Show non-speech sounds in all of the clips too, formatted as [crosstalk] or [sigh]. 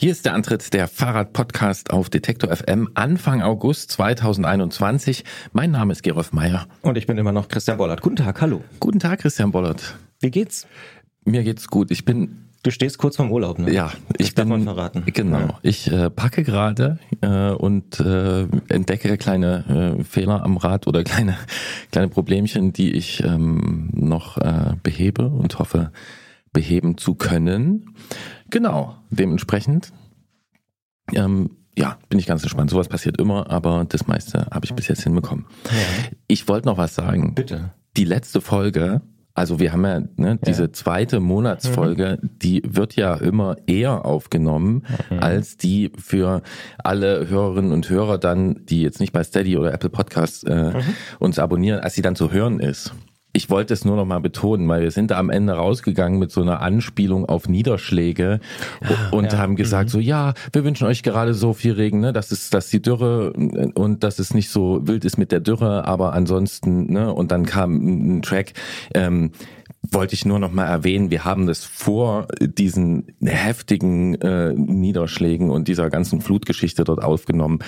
Hier ist der Antritt der Fahrrad-Podcast auf Detektor FM Anfang August 2021. Mein Name ist Gerolf Meyer. Und ich bin immer noch Christian Bollert. Guten Tag, hallo. Guten Tag, Christian Bollert. Wie geht's? Mir geht's gut. Ich bin Du stehst kurz vorm Urlaub, ne? Ja, ich das bin darf man verraten. Genau. Ja. Ich äh, packe gerade äh, und äh, entdecke kleine äh, Fehler am Rad oder [laughs] kleine kleine Problemchen, die ich ähm, noch äh, behebe und hoffe beheben zu können. Genau. Dementsprechend ähm, ja, bin ich ganz gespannt. Sowas passiert immer, aber das meiste habe ich bis jetzt hinbekommen. Ja. Ich wollte noch was sagen. Bitte. Die letzte Folge, also wir haben ja ne, diese zweite Monatsfolge, die wird ja immer eher aufgenommen als die für alle Hörerinnen und Hörer dann, die jetzt nicht bei Steady oder Apple Podcasts äh, uns abonnieren, als sie dann zu hören ist. Ich wollte es nur noch mal betonen, weil wir sind da am Ende rausgegangen mit so einer Anspielung auf Niederschläge und ja. haben gesagt so, ja, wir wünschen euch gerade so viel Regen, ne, dass es, dass die Dürre und dass es nicht so wild ist mit der Dürre, aber ansonsten, ne, und dann kam ein Track, ähm, wollte ich nur noch mal erwähnen, wir haben das vor diesen heftigen äh, Niederschlägen und dieser ganzen Flutgeschichte dort aufgenommen.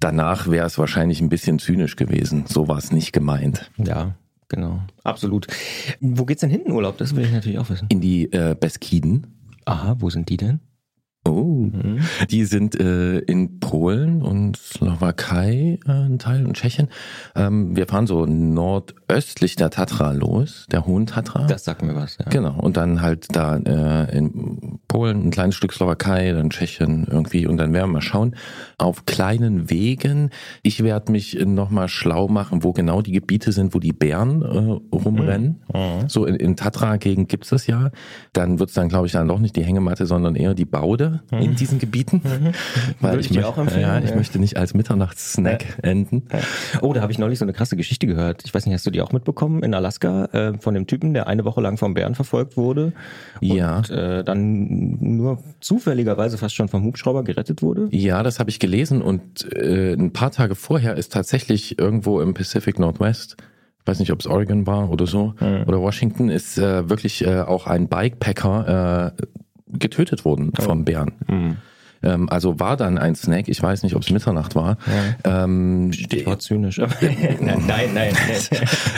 Danach wäre es wahrscheinlich ein bisschen zynisch gewesen. So war es nicht gemeint. Ja, genau. Absolut. Wo geht's denn hin in Urlaub? Das will ich natürlich auch wissen. In die äh, Beskiden. Aha, wo sind die denn? Oh, die sind äh, in Polen und Slowakei äh, ein Teil und Tschechien. Ähm, wir fahren so nordöstlich der Tatra los, der Hohen Tatra. Das sagt mir was, ja. Genau, und dann halt da äh, in Polen ein kleines Stück Slowakei, dann Tschechien irgendwie und dann werden wir mal schauen. Auf kleinen Wegen. Ich werde mich nochmal schlau machen, wo genau die Gebiete sind, wo die Bären äh, rumrennen. Mhm. So in, in Tatra-Gegend gibt's das ja. Dann wird's dann, glaube ich, dann doch nicht die Hängematte, sondern eher die Baude in diesen Gebieten. Weil Würde ich, ich dir auch empfehlen, ja, ich ja. möchte nicht als Mitternachtssnack enden. Oh, da habe ich neulich so eine krasse Geschichte gehört. Ich weiß nicht, hast du die auch mitbekommen? In Alaska äh, von dem Typen, der eine Woche lang vom Bären verfolgt wurde. Ja. Und äh, dann nur zufälligerweise fast schon vom Hubschrauber gerettet wurde. Ja, das habe ich gelesen und äh, ein paar Tage vorher ist tatsächlich irgendwo im Pacific Northwest, ich weiß nicht, ob es Oregon war oder so, oder Washington, ist äh, wirklich äh, auch ein Bikepacker äh, getötet worden vom Bären. Ähm, also war dann ein Snack, ich weiß nicht, ob es Mitternacht war. Ähm, Stichwort zynisch. aber- [laughs] nein, nein, nein.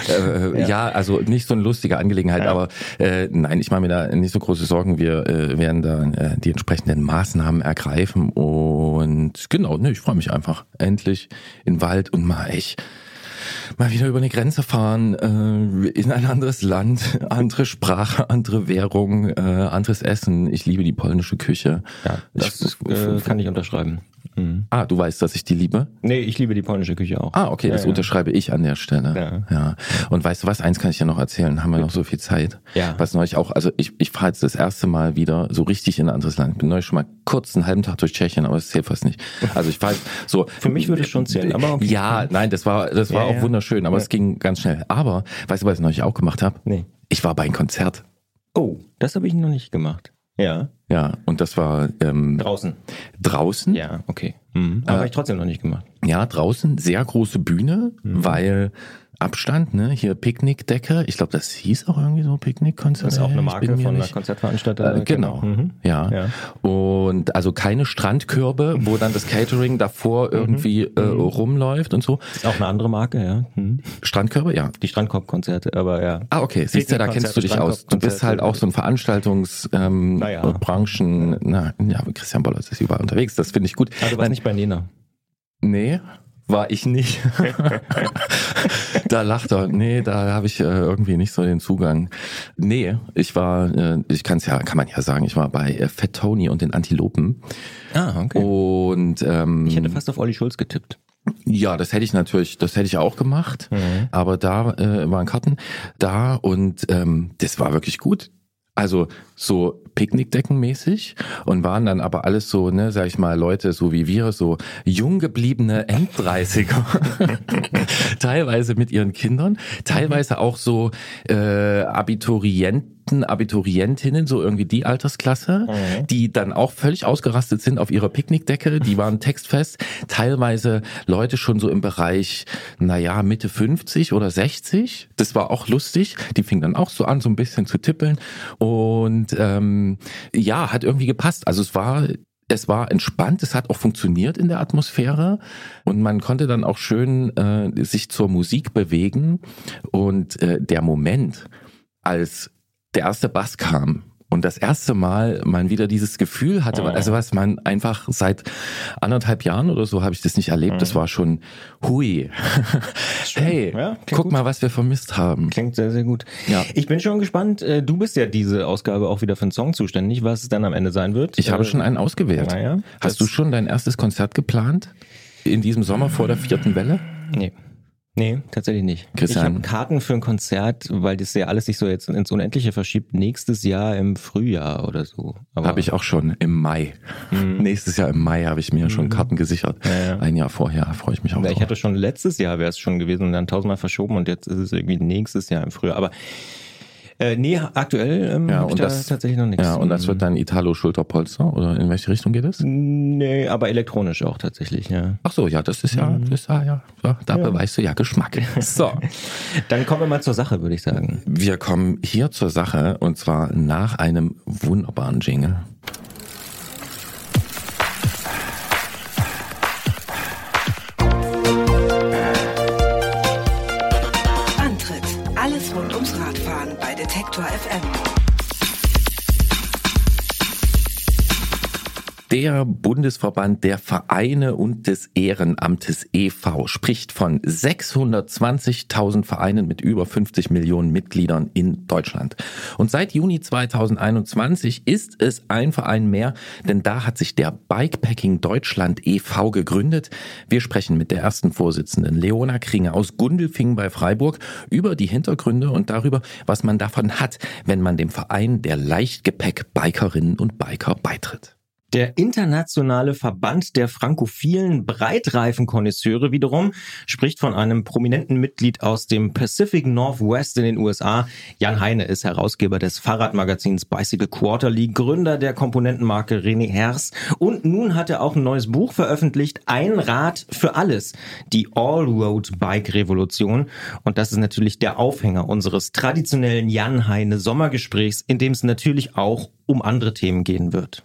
[laughs] äh, ja. also nicht so eine lustige Angelegenheit, aber äh, nein, ich mache mir da nicht so große Sorgen. Wir äh, werden da äh, die entsprechenden Maßnahmen ergreifen und genau, ne, ich freue mich einfach endlich in Wald und mal echt mal wieder über eine Grenze fahren, äh, in ein anderes Land, [laughs] andere Sprache, andere Währung, äh, anderes Essen. Ich liebe die polnische Küche. Ja, das Ich- äh, kann ich unterschreiben. Mhm. Ah, du weißt, dass ich die liebe? Nee, ich liebe die polnische Küche auch. Ah, okay, das Ja, ja. unterschreibe ich an der Stelle. Ja. Und weißt du was, eins kann ich dir noch erzählen, haben wir noch so viel Zeit. Ja. Was neulich auch, also ich, ich fahre jetzt das erste Mal wieder so richtig in ein anderes Land. Bin neulich schon mal kurz einen halben Tag durch Tschechien, aber es zählt fast nicht. Also ich fahre so. Für mich würde es schon zählen, aber okay. Ja, nein, das war, das war Ja, auch ja. wunderschön, aber Ja. es ging ganz schnell. Aber, weißt du, was ich neulich auch gemacht habe? Nee. Ich war bei einem Konzert. Oh, das habe ich noch nicht gemacht. Ja. Ja, und das war ähm, Draußen. draußen. Ja, okay. Mhm. Aber habe ich trotzdem noch nicht gemacht. Ja, draußen sehr große Bühne, Mhm. weil Abstand, ne? Hier Picknickdecke. Ich glaube, das hieß auch irgendwie so Picknickkonzert. Das ist auch eine Marke von einer Konzertveranstalter. Äh, genau. Mhm. Ja. Ja. Und also keine Strandkörbe, wo dann das Catering davor Mhm. irgendwie äh, rumläuft und so. Ist auch eine andere Marke, ja. Mhm. Strandkörbe, ja. Die Strandkorb-Konzerte, aber ja. Ah, okay. Siehst du, da kennst du dich aus. Du bist halt auch so ein Veranstaltungs ähm, Naja. Branchen, na, ja, Christian Boller ist überall unterwegs. Das finde ich gut. Ah, du warst Nein, nicht bei Nena. Nee, war ich nicht. [laughs] da lacht er. Nee, da habe ich äh, irgendwie nicht so den Zugang. Nee, ich war, äh, ich kann es ja, kann man ja sagen, ich war bei äh, Fat Tony und den Antilopen. Ah, okay. Und ähm, Ich hätte fast auf Olli Schulz getippt. ja, das hätte ich natürlich, das hätte ich auch gemacht. Aber da äh, waren Karten da und ähm, das war wirklich gut. Also so Picknickdeckenmäßig und waren dann aber alles so, ne, sag ich mal, Leute so wie wir, so jung gebliebene Enddreißiger, [laughs] teilweise mit ihren Kindern, teilweise auch so äh, Abiturienten, Abiturientinnen, so irgendwie die Altersklasse, die dann auch völlig ausgerastet sind auf ihrer Picknickdecke, die waren textfest, teilweise Leute schon so im Bereich, naja, Mitte 50 oder 60, das war auch lustig, die fingen dann auch so an, so ein bisschen zu tippeln. Und ähm, ja, hat irgendwie gepasst. Also es war es war entspannt, es hat auch funktioniert in der Atmosphäre und man konnte dann auch schön äh, sich zur Musik bewegen und äh, der Moment, als der erste Bass kam und das erste Mal man wieder dieses Gefühl hatte, mhm. also was man einfach seit anderthalb Jahren oder so habe ich das nicht erlebt. Mhm. Das war schon hui. hey, ja, guck gut. mal, was wir vermisst haben. Klingt sehr, sehr gut. Ja. Ich bin schon gespannt. Äh, du bist ja diese Ausgabe auch wieder für einen Song zuständig, was es dann am Ende sein wird. Ich habe äh, schon einen ausgewählt. Ja, Hast du schon dein erstes Konzert geplant? In diesem Sommer vor der vierten Welle? Nee. Nee, tatsächlich nicht. Christian. Ich habe Karten für ein Konzert, weil das ja alles sich so jetzt ins Unendliche verschiebt, nächstes Jahr im Frühjahr oder so. Habe ich auch schon im Mai. Mhm. [laughs] Nächstes Jahr im Mai habe ich mir mhm. schon Karten gesichert. Ja, ja. Ein Jahr vorher freue ich mich auch. Ja, ich hatte schon letztes Jahr wäre es schon gewesen und dann tausendmal verschoben und jetzt ist es irgendwie nächstes Jahr im Frühjahr. Aber äh, nee, aktuell ähm, ja, und da das, tatsächlich noch nichts. Ja, und das wird dann Italo-Schulterpolster oder in welche Richtung geht es? Nee, aber elektronisch auch tatsächlich, ja. Ach so, ja, das ist ja, mhm. das, ah, ja, ja da ja. beweist du ja Geschmack. [laughs] So. dann kommen wir mal zur Sache, würde ich sagen. Wir kommen hier zur Sache und zwar nach einem wunderbaren Jingle. FM. Der Bundesverband der Vereine und des Ehrenamtes e.V. spricht von 620.000 Vereinen mit über 50 Millionen Mitgliedern in Deutschland. Und seit Juni 2021 ist es ein Verein mehr, denn da hat sich der Bikepacking Deutschland e.V. gegründet. Wir sprechen mit der ersten Vorsitzenden Leona Kringe aus Gundelfingen bei Freiburg über die Hintergründe und darüber, was man davon hat, wenn man dem Verein der Leichtgepäck-Bikerinnen und Biker beitritt. Der internationale Verband der frankophilen Breitreifenkonnoisseure wiederum spricht von einem prominenten Mitglied aus dem Pacific Northwest in den USA. Jan Heine ist Herausgeber des Fahrradmagazins Bicycle Quarterly, Gründer der Komponentenmarke René Hers und nun hat er auch ein neues Buch veröffentlicht, Ein Rad für alles, die All-Road Bike Revolution. Und das ist natürlich der Aufhänger unseres traditionellen Jan Heine Sommergesprächs, in dem es natürlich auch um andere Themen gehen wird.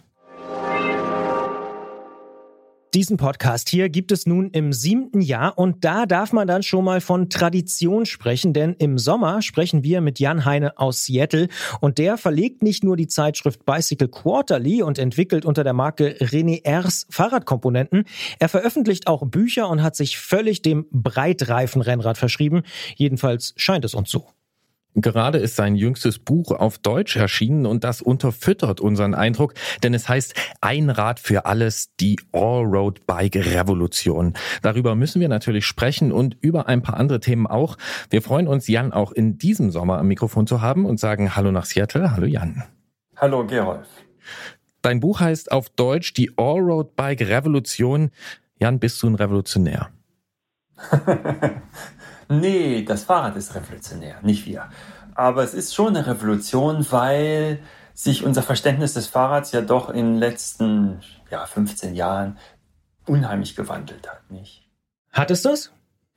Diesen Podcast hier gibt es nun im siebten Jahr und da darf man dann schon mal von Tradition sprechen, denn im Sommer sprechen wir mit Jan Heine aus Seattle und der verlegt nicht nur die Zeitschrift Bicycle Quarterly und entwickelt unter der Marke René Ers Fahrradkomponenten, er veröffentlicht auch Bücher und hat sich völlig dem Breitreifenrennrad verschrieben. Jedenfalls scheint es uns so. Gerade ist sein jüngstes Buch auf Deutsch erschienen und das unterfüttert unseren Eindruck, denn es heißt Ein Rad für alles, die Allroad Bike Revolution. Darüber müssen wir natürlich sprechen und über ein paar andere Themen auch. Wir freuen uns, Jan auch in diesem Sommer am Mikrofon zu haben und sagen Hallo nach Seattle. Hallo Jan. Hallo Gerolf. Dein Buch heißt auf Deutsch die Allroad Bike Revolution. Jan, bist du ein Revolutionär? [laughs] Nee, das Fahrrad ist revolutionär, nicht wir. Aber es ist schon eine Revolution, weil sich unser Verständnis des Fahrrads ja doch in den letzten ja, 15 Jahren unheimlich gewandelt hat, nicht? Hattest du es?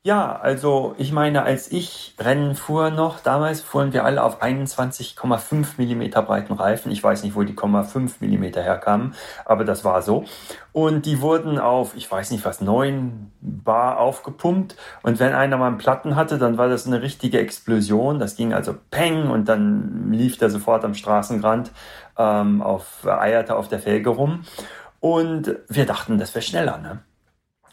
Ja, also ich meine, als ich Rennen fuhr noch, damals fuhren wir alle auf 21,5 Millimeter breiten Reifen. Ich weiß nicht, wo die 0,5 Millimeter herkamen, aber das war so. Und die wurden auf, ich weiß nicht was, 9 Bar aufgepumpt. Und wenn einer mal einen Platten hatte, dann war das eine richtige Explosion. Das ging also peng und dann lief der sofort am Straßenrand ähm, auf, eierte auf der Felge rum. Und wir dachten, das wäre schneller, ne?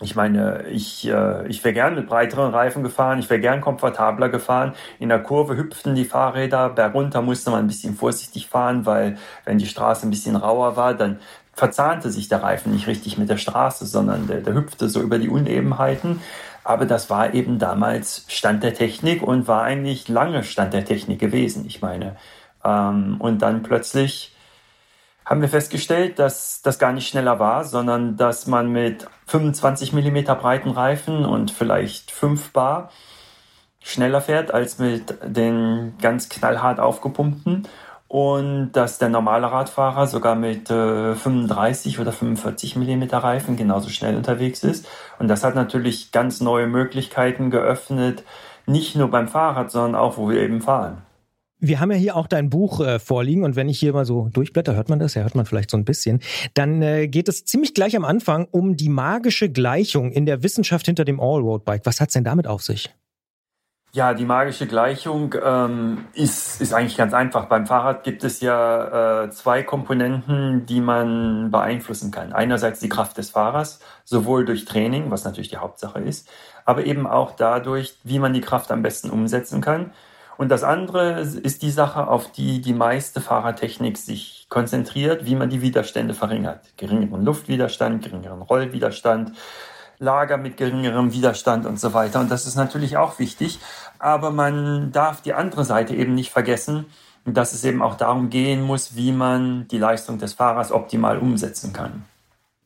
Ich meine, ich, äh, ich wäre gern mit breiteren Reifen gefahren, ich wäre gern komfortabler gefahren. In der Kurve hüpften die Fahrräder, bergunter musste man ein bisschen vorsichtig fahren, weil wenn die Straße ein bisschen rauer war, dann verzahnte sich der Reifen nicht richtig mit der Straße, sondern der, der hüpfte so über die Unebenheiten. Aber das war eben damals Stand der Technik und war eigentlich lange Stand der Technik gewesen. Ich meine, ähm, und dann plötzlich haben wir festgestellt, dass das gar nicht schneller war, sondern dass man mit 25 mm breiten Reifen und vielleicht 5 Bar schneller fährt als mit den ganz knallhart aufgepumpten und dass der normale Radfahrer sogar mit äh, 35 oder 45 mm Reifen genauso schnell unterwegs ist. Und das hat natürlich ganz neue Möglichkeiten geöffnet, nicht nur beim Fahrrad, sondern auch, wo wir eben fahren. Wir haben ja hier auch dein Buch äh, vorliegen und wenn ich hier mal so durchblätter, hört man das? Ja, hört man vielleicht so ein bisschen. Dann äh, geht es ziemlich gleich am Anfang um die magische Gleichung in der Wissenschaft hinter dem All-Road-Bike. Was hat's denn damit auf sich? Ja, die magische Gleichung ähm, ist, ist eigentlich ganz einfach. Beim Fahrrad gibt es ja äh, zwei Komponenten, die man beeinflussen kann. Einerseits die Kraft des Fahrers, sowohl durch Training, was natürlich die Hauptsache ist, aber eben auch dadurch, wie man die Kraft am besten umsetzen kann. Und das andere ist die Sache, auf die die meiste Fahrertechnik sich konzentriert, wie man die Widerstände verringert. Geringeren Luftwiderstand, geringeren Rollwiderstand, Lager mit geringerem Widerstand und so weiter. Und das ist natürlich auch wichtig. Aber man darf die andere Seite eben nicht vergessen, dass es eben auch darum gehen muss, wie man die Leistung des Fahrers optimal umsetzen kann.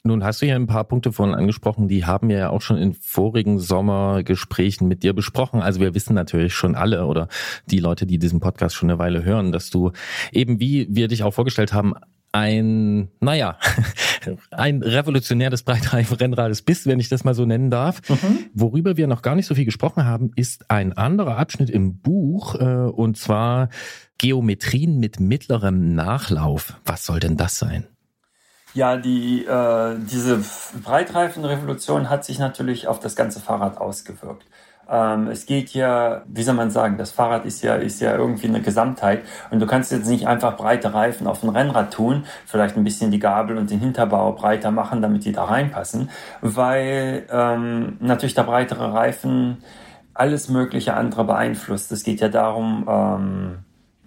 Nun hast du ja ein paar Punkte vorhin angesprochen, die haben wir ja auch schon in vorigen Sommergesprächen mit dir besprochen. Also wir wissen natürlich schon alle oder die Leute, die diesen Podcast schon eine Weile hören, dass du eben, wie wir dich auch vorgestellt haben, ein, naja, [laughs] ein revolutionäres Breitreifenrennrades bist, wenn ich das mal so nennen darf. Mhm. Worüber wir noch gar nicht so viel gesprochen haben, ist ein anderer Abschnitt im Buch, äh, und zwar Geometrien mit mittlerem Nachlauf. Was soll denn das sein? Ja, die, äh, diese Breitreifenrevolution hat sich natürlich auf das ganze Fahrrad ausgewirkt. Ähm, es geht ja, wie soll man sagen, das Fahrrad ist ja, ist ja irgendwie eine Gesamtheit und du kannst jetzt nicht einfach breite Reifen auf ein Rennrad tun, vielleicht ein bisschen die Gabel und den Hinterbau breiter machen, damit die da reinpassen, weil ähm, natürlich der breitere Reifen alles mögliche andere beeinflusst. Es geht ja darum, ähm,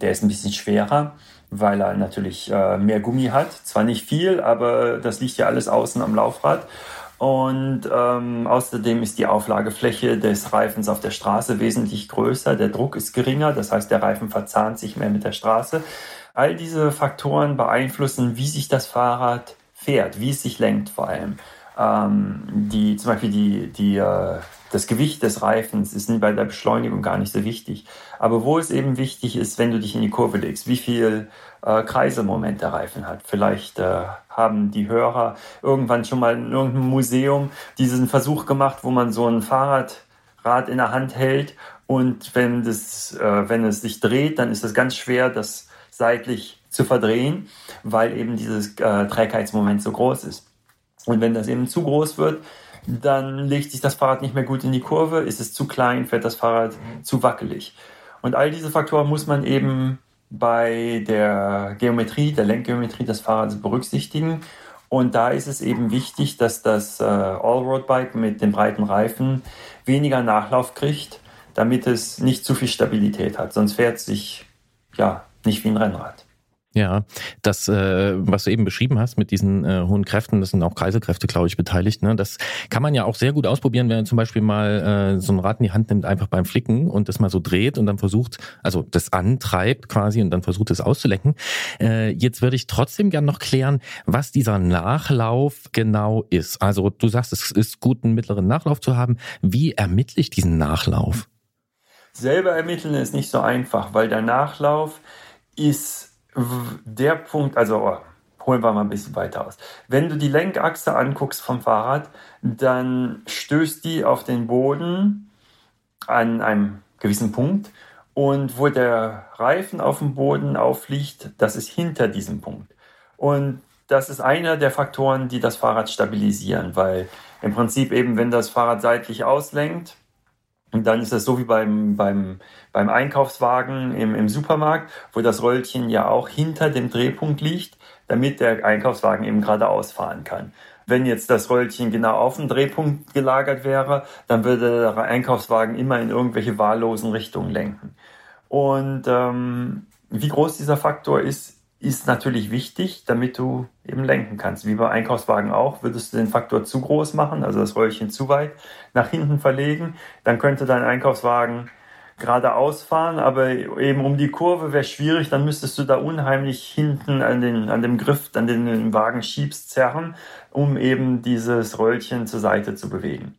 der ist ein bisschen schwerer weil er natürlich äh, mehr Gummi hat. Zwar nicht viel, aber das liegt ja alles außen am Laufrad. Und ähm, außerdem ist die Auflagefläche des Reifens auf der Straße wesentlich größer. Der Druck ist geringer, das heißt, der Reifen verzahnt sich mehr mit der Straße. All diese Faktoren beeinflussen, wie sich das Fahrrad fährt, wie es sich lenkt vor allem. Ähm, die, zum Beispiel die, die, äh, das Gewicht des Reifens ist bei der Beschleunigung gar nicht so wichtig. Aber wo es eben wichtig ist, wenn du dich in die Kurve legst, wie viel äh, Kreiselmoment der Reifen hat. Vielleicht äh, haben die Hörer irgendwann schon mal in irgendeinem Museum diesen Versuch gemacht, wo man so ein Fahrradrad in der Hand hält und wenn, das, äh, wenn es sich dreht, dann ist es ganz schwer, das seitlich zu verdrehen, weil eben dieses äh, Trägheitsmoment so groß ist. Und wenn das eben zu groß wird, dann legt sich das Fahrrad nicht mehr gut in die Kurve, ist es zu klein, wird das Fahrrad zu wackelig. Und all diese Faktoren muss man eben bei der Geometrie, der Lenkgeometrie des Fahrrads berücksichtigen. Und da ist es eben wichtig, dass das äh, Allroad-Bike mit den breiten Reifen weniger Nachlauf kriegt, damit es nicht zu viel Stabilität hat. Sonst fährt es sich ja nicht wie ein Rennrad. Ja, das, äh, was du eben beschrieben hast mit diesen äh, hohen Kräften, das sind auch Kreiselkräfte, glaube ich, beteiligt. Ne? Das kann man ja auch sehr gut ausprobieren, wenn man zum Beispiel mal äh, so ein Rad in die Hand nimmt, einfach beim Flicken und das mal so dreht und dann versucht, also das antreibt quasi und dann versucht es auszulenken. Äh, jetzt würde ich trotzdem gern noch klären, was dieser Nachlauf genau ist. Also du sagst, es ist gut, einen mittleren Nachlauf zu haben. Wie ermittle ich diesen Nachlauf? Selber ermitteln ist nicht so einfach, weil der Nachlauf ist der Punkt, also oh, holen wir mal ein bisschen weiter aus. Wenn du die Lenkachse anguckst vom Fahrrad, dann stößt die auf den Boden an einem gewissen Punkt und wo der Reifen auf dem Boden aufliegt, das ist hinter diesem Punkt. Und das ist einer der Faktoren, die das Fahrrad stabilisieren, weil im Prinzip eben, wenn das Fahrrad seitlich auslenkt, und dann ist das so wie beim, beim, beim Einkaufswagen im, im Supermarkt, wo das Röllchen ja auch hinter dem Drehpunkt liegt, damit der Einkaufswagen eben geradeaus fahren kann. Wenn jetzt das Röllchen genau auf dem Drehpunkt gelagert wäre, dann würde der Einkaufswagen immer in irgendwelche wahllosen Richtungen lenken. Und ähm, wie groß dieser Faktor ist, ist natürlich wichtig, damit du eben lenken kannst. Wie beim Einkaufswagen auch, würdest du den Faktor zu groß machen, also das Röllchen zu weit nach hinten verlegen, dann könnte dein Einkaufswagen geradeaus fahren, aber eben um die Kurve wäre schwierig, dann müsstest du da unheimlich hinten an, den, an dem Griff, an den Wagen schiebst, zerren, um eben dieses Röllchen zur Seite zu bewegen.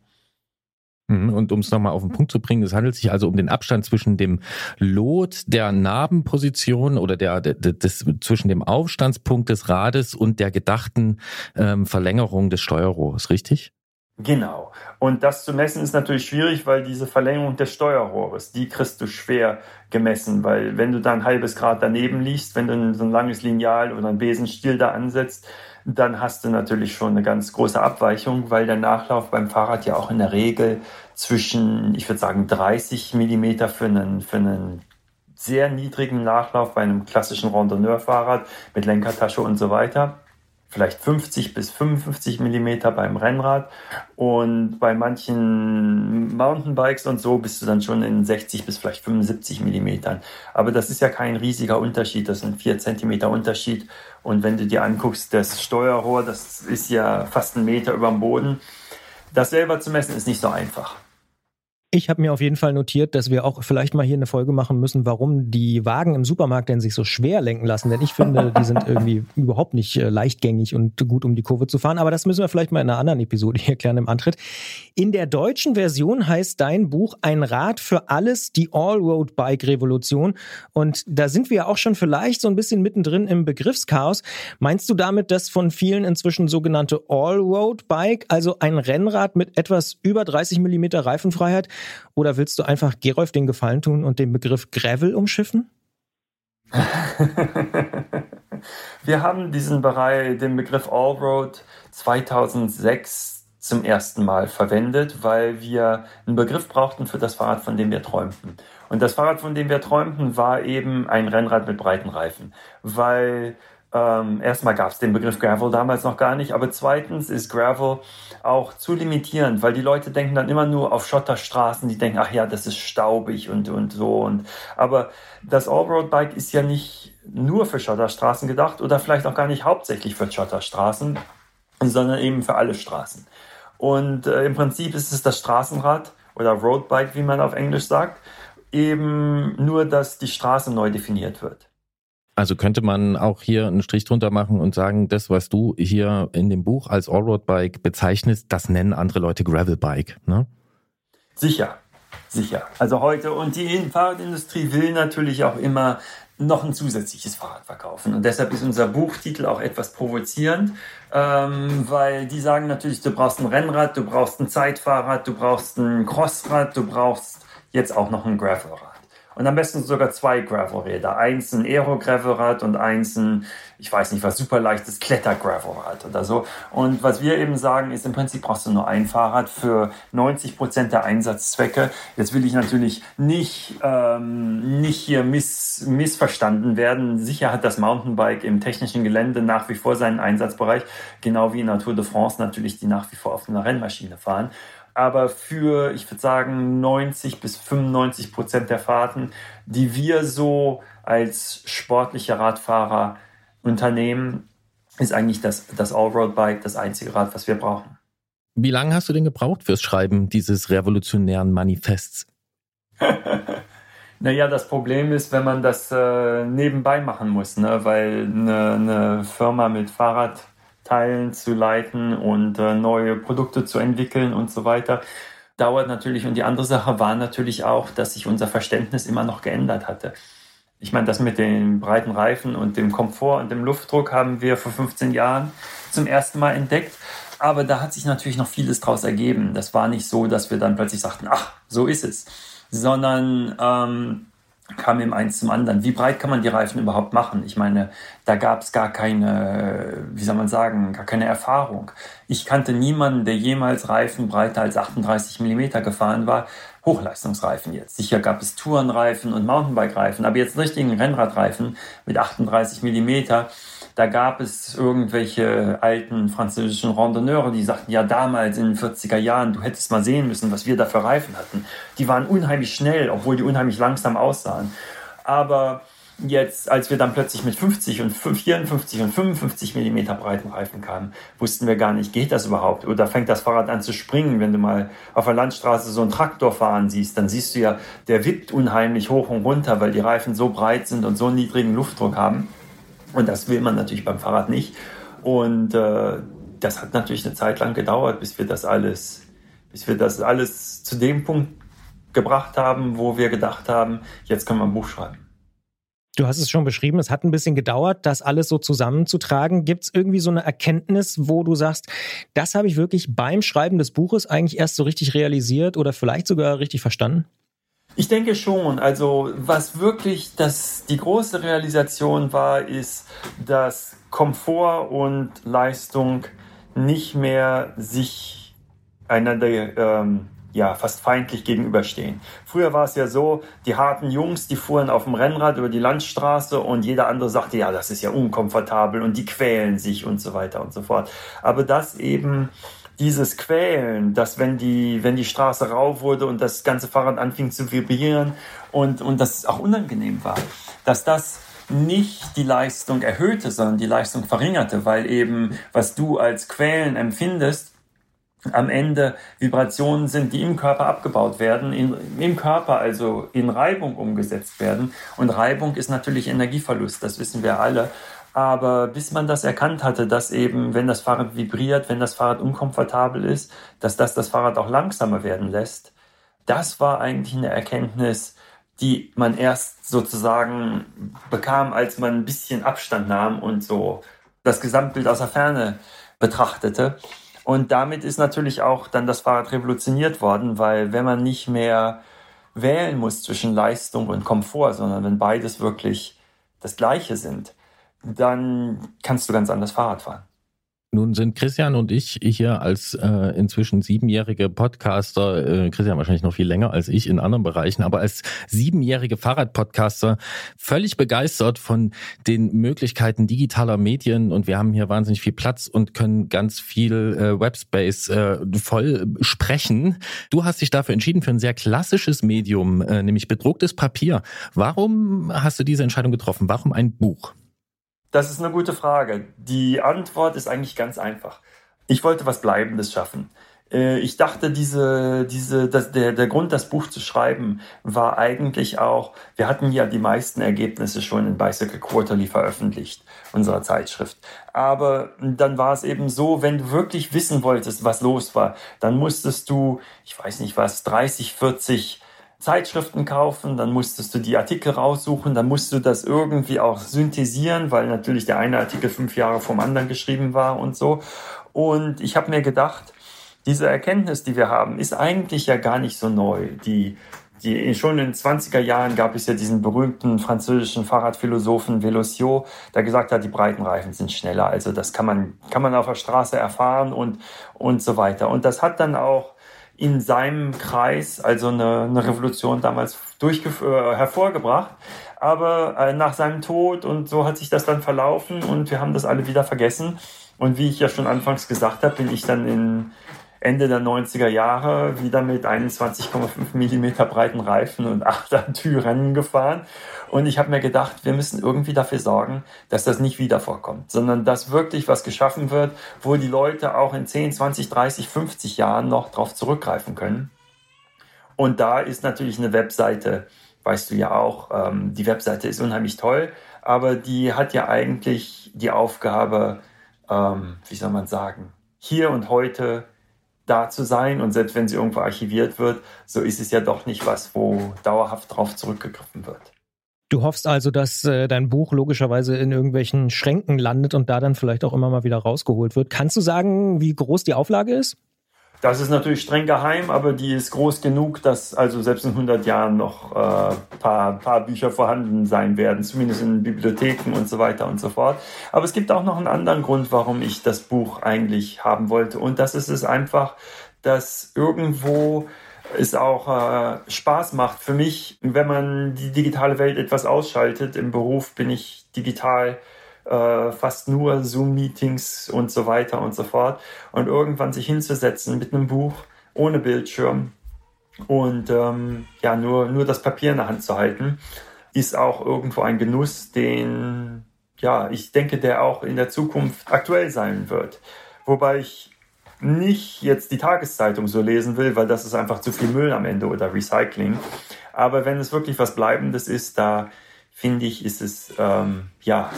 Mhm, und um es nochmal auf den Punkt zu bringen, es handelt sich also um den Abstand zwischen dem Lot der Narbenposition oder der, der des, zwischen dem Aufstandspunkt des Rades und der gedachten ähm, Verlängerung des Steuerrohrs, richtig? Genau. Und das zu messen ist natürlich schwierig, weil diese Verlängerung des Steuerrohres, die kriegst du schwer gemessen, weil wenn du da ein halbes Grad daneben liegst, wenn du so ein langes Lineal oder ein Besenstiel da ansetzt, dann hast du natürlich schon eine ganz große Abweichung, weil der Nachlauf beim Fahrrad ja auch in der Regel zwischen, ich würde sagen, 30 Millimeter für einen, für einen sehr niedrigen Nachlauf bei einem klassischen Randonneurfahrrad mit Lenkertasche und so weiter vielleicht 50 bis 55 Millimeter beim Rennrad und bei manchen Mountainbikes und so bist du dann schon in 60 bis vielleicht 75 Millimetern. Aber das ist ja kein riesiger Unterschied, das sind 4 Zentimeter Unterschied. Und wenn du dir anguckst, das Steuerrohr, das ist ja fast einen Meter über dem Boden. Das selber zu messen ist nicht so einfach. Ich habe mir auf jeden Fall notiert, dass wir auch vielleicht mal hier eine Folge machen müssen, warum die Wagen im Supermarkt denn sich so schwer lenken lassen. Denn ich finde, die sind irgendwie überhaupt nicht äh, leichtgängig und gut um die Kurve zu fahren. Aber das müssen wir vielleicht mal in einer anderen Episode [laughs] hier klären im Antritt. In der deutschen Version heißt dein Buch Ein Rad für alles, die Allroad-Bike-Revolution. Und da sind wir auch schon vielleicht so ein bisschen mittendrin im Begriffschaos. Meinst du damit das von vielen inzwischen sogenannte Allroad-Bike, also ein Rennrad mit etwas über 30 Millimeter Reifenfreiheit? Oder willst du einfach Gerolf den Gefallen tun und den Begriff Gravel umschiffen? [laughs] Wir haben diesen Bereich, den Begriff Allroad 2006 zum ersten Mal verwendet, weil wir einen Begriff brauchten für das Fahrrad, von dem wir träumten. Und das Fahrrad, von dem wir träumten, war eben ein Rennrad mit breiten Reifen, weil ähm, erstmal gab es den Begriff Gravel damals noch gar nicht, aber zweitens ist Gravel auch zu limitierend, weil die Leute denken dann immer nur auf Schotterstraßen, die denken, ach ja, das ist staubig und, und so. Und, aber das Allroad-Bike ist ja nicht nur für Schotterstraßen gedacht oder vielleicht auch gar nicht hauptsächlich für Schotterstraßen, sondern eben für alle Straßen. Und äh, im Prinzip ist es das Straßenrad oder Roadbike, wie man auf Englisch sagt, eben nur, dass die Straße neu definiert wird. Also könnte man auch hier einen Strich drunter machen und sagen, das, was du hier in dem Buch als Allroad-Bike bezeichnest, das nennen andere Leute Gravel-Bike, ne? Sicher, sicher. Also heute, und die Fahrradindustrie will natürlich auch immer noch ein zusätzliches Fahrrad verkaufen. Und deshalb ist unser Buchtitel auch etwas provozierend, ähm, weil die sagen natürlich, du brauchst ein Rennrad, du brauchst ein Zeitfahrrad, du brauchst ein Crossrad, du brauchst jetzt auch noch ein Gravelrad. Und am besten sogar zwei Gravelräder. Eins ein Aero-Gravelrad und eins ein, ich weiß nicht was, super leichtes Kletter-Gravelrad oder so. Und was wir eben sagen, ist im Prinzip brauchst du nur ein Fahrrad für 90 Prozent der Einsatzzwecke. Jetzt will ich natürlich nicht, ähm, nicht hier miss, missverstanden werden. Sicher hat das Mountainbike im technischen Gelände nach wie vor seinen Einsatzbereich, genau wie in der Tour de France natürlich, die nach wie vor auf einer Rennmaschine fahren aber für, ich würde sagen, 90 bis 95 Prozent der Fahrten, die wir so als sportliche Radfahrer unternehmen, ist eigentlich das, das Allroad-Bike das einzige Rad, was wir brauchen. Wie lange hast du denn gebraucht fürs Schreiben dieses revolutionären Manifests? [laughs] naja, das Problem ist, wenn man das äh, nebenbei machen muss, ne? weil eine, eine Firma mit Fahrrad Teilen zu leiten und äh, neue Produkte zu entwickeln und so weiter. Dauert natürlich. Und die andere Sache war natürlich auch, dass sich unser Verständnis immer noch geändert hatte. Ich meine, das mit den breiten Reifen und dem Komfort und dem Luftdruck haben wir vor 15 Jahren zum ersten Mal entdeckt. Aber da hat sich natürlich noch vieles draus ergeben. Das war nicht so, dass wir dann plötzlich sagten, ach, so ist es. Sondern ähm, kam eben eins zum anderen. Wie breit kann man die Reifen überhaupt machen? Ich meine, da gab es gar keine, wie soll man sagen, gar keine Erfahrung. Ich kannte niemanden, der jemals Reifen breiter als 38 Millimeter gefahren war. Hochleistungsreifen jetzt. Sicher gab es Tourenreifen und Mountainbike-Reifen, aber jetzt richtigen Rennradreifen mit 38 Millimeter da gab es irgendwelche alten französischen Randonneure, die sagten, ja damals in den 40er Jahren, du hättest mal sehen müssen, was wir da für Reifen hatten. Die waren unheimlich schnell, obwohl die unheimlich langsam aussahen. Aber jetzt, als wir dann plötzlich mit 50 und 54 und 55 Millimeter breiten Reifen kamen, wussten wir gar nicht, geht das überhaupt? Oder fängt das Fahrrad an zu springen, wenn du mal auf der Landstraße so einen Traktor fahren siehst, dann siehst du ja, der wippt unheimlich hoch und runter, weil die Reifen so breit sind und so niedrigen Luftdruck haben. Und das will man natürlich beim Fahrrad nicht. Und äh, das hat natürlich eine Zeit lang gedauert, bis wir das alles, bis wir das alles zu dem Punkt gebracht haben, wo wir gedacht haben, jetzt können wir ein Buch schreiben. Du hast es schon beschrieben, es hat ein bisschen gedauert, das alles so zusammenzutragen. Gibt es irgendwie so eine Erkenntnis, wo du sagst, das habe ich wirklich beim Schreiben des Buches eigentlich erst so richtig realisiert oder vielleicht sogar richtig verstanden? Ich denke schon. Also was wirklich das, die große Realisation war, ist, dass Komfort und Leistung nicht mehr sich einander ähm, ja, fast feindlich gegenüberstehen. Früher war es ja so, die harten Jungs, die fuhren auf dem Rennrad über die Landstraße und jeder andere sagte, ja, das ist ja unkomfortabel und die quälen sich und so weiter und so fort. Aber das eben dieses Quälen, dass wenn die, wenn die Straße rau wurde und das ganze Fahrrad anfing zu vibrieren und, und das auch unangenehm war, dass das nicht die Leistung erhöhte, sondern die Leistung verringerte, weil eben, was du als Quälen empfindest, am Ende Vibrationen sind, die im Körper abgebaut werden, in, im Körper also in Reibung umgesetzt werden. Und Reibung ist natürlich Energieverlust, das wissen wir alle. Aber bis man das erkannt hatte, dass eben, wenn das Fahrrad vibriert, wenn das Fahrrad unkomfortabel ist, dass das das Fahrrad auch langsamer werden lässt, das war eigentlich eine Erkenntnis, die man erst sozusagen bekam, als man ein bisschen Abstand nahm und so das Gesamtbild aus der Ferne betrachtete. Und damit ist natürlich auch dann das Fahrrad revolutioniert worden, weil wenn man nicht mehr wählen muss zwischen Leistung und Komfort, sondern wenn beides wirklich das Gleiche sind, dann kannst du ganz anders Fahrrad fahren. Nun sind Christian und ich hier als äh, inzwischen siebenjährige Podcaster, äh, Christian wahrscheinlich noch viel länger als ich in anderen Bereichen, aber als siebenjährige Fahrradpodcaster völlig begeistert von den Möglichkeiten digitaler Medien und wir haben hier wahnsinnig viel Platz und können ganz viel äh, Webspace äh, voll sprechen. Du hast dich dafür entschieden für ein sehr klassisches Medium, äh, nämlich bedrucktes Papier. Warum hast du diese Entscheidung getroffen? Warum ein Buch? Das ist eine gute Frage. Die Antwort ist eigentlich ganz einfach. Ich wollte was Bleibendes schaffen. Äh, ich dachte, diese, diese, das, der, der Grund, das Buch zu schreiben, war eigentlich auch, wir hatten ja die meisten Ergebnisse schon in Bicycle Quarterly veröffentlicht, unserer Zeitschrift. Aber dann war es eben so, wenn du wirklich wissen wolltest, was los war, dann musstest du, ich weiß nicht was, 30, 40 Zeitschriften kaufen, dann musstest du die Artikel raussuchen, dann musst du das irgendwie auch synthetisieren, weil natürlich der eine Artikel fünf Jahre vom anderen geschrieben war und so. Und ich habe mir gedacht, diese Erkenntnis, die wir haben, ist eigentlich ja gar nicht so neu. Die, die, schon in den 20er Jahren gab es ja diesen berühmten französischen Fahrradphilosophen Velocio, der gesagt hat, die breiten Reifen sind schneller. Also das kann man, kann man auf der Straße erfahren und, und so weiter. Und das hat dann auch in seinem Kreis also eine, eine Revolution damals durchgeführt, äh, hervorgebracht. Aber äh, nach seinem Tod und so hat sich das dann verlaufen und wir haben das alle wieder vergessen. Und wie ich ja schon anfangs gesagt habe, bin ich dann in Ende der 90er Jahre wieder mit 21,5 Millimeter breiten Reifen und 8 Türen gefahren. Und ich habe mir gedacht, wir müssen irgendwie dafür sorgen, dass das nicht wieder vorkommt, sondern dass wirklich was geschaffen wird, wo die Leute auch in 10, 20, 30, 50 Jahren noch drauf zurückgreifen können. Und da ist natürlich eine Webseite, weißt du ja auch, ähm, die Webseite ist unheimlich toll, aber die hat ja eigentlich die Aufgabe, ähm, wie soll man sagen, hier und heute da zu sein. Und selbst wenn sie irgendwo archiviert wird, so ist es ja doch nicht was, wo dauerhaft drauf zurückgegriffen wird. Du hoffst also, dass äh, dein Buch logischerweise in irgendwelchen Schränken landet und da dann vielleicht auch immer mal wieder rausgeholt wird. Kannst du sagen, wie groß die Auflage ist? Das ist natürlich streng geheim, aber die ist groß genug, dass also selbst in 100 Jahren noch ein äh, paar, paar Bücher vorhanden sein werden, zumindest in Bibliotheken und so weiter und so fort. Aber es gibt auch noch einen anderen Grund, warum ich das Buch eigentlich haben wollte. Und das ist es einfach, dass irgendwo es auch äh, Spaß macht für mich, wenn man die digitale Welt etwas ausschaltet. Im Beruf bin ich digital äh, fast nur Zoom-Meetings und so weiter und so fort. Und irgendwann sich hinzusetzen mit einem Buch ohne Bildschirm und ähm, ja, nur, nur das Papier in der Hand zu halten, ist auch irgendwo ein Genuss, den, ja, ich denke, der auch in der Zukunft aktuell sein wird. Wobei ich nicht jetzt die Tageszeitung so lesen will, weil das ist einfach zu viel Müll am Ende oder Recycling. Aber wenn es wirklich was Bleibendes ist, da finde ich, ist es, ähm, ja,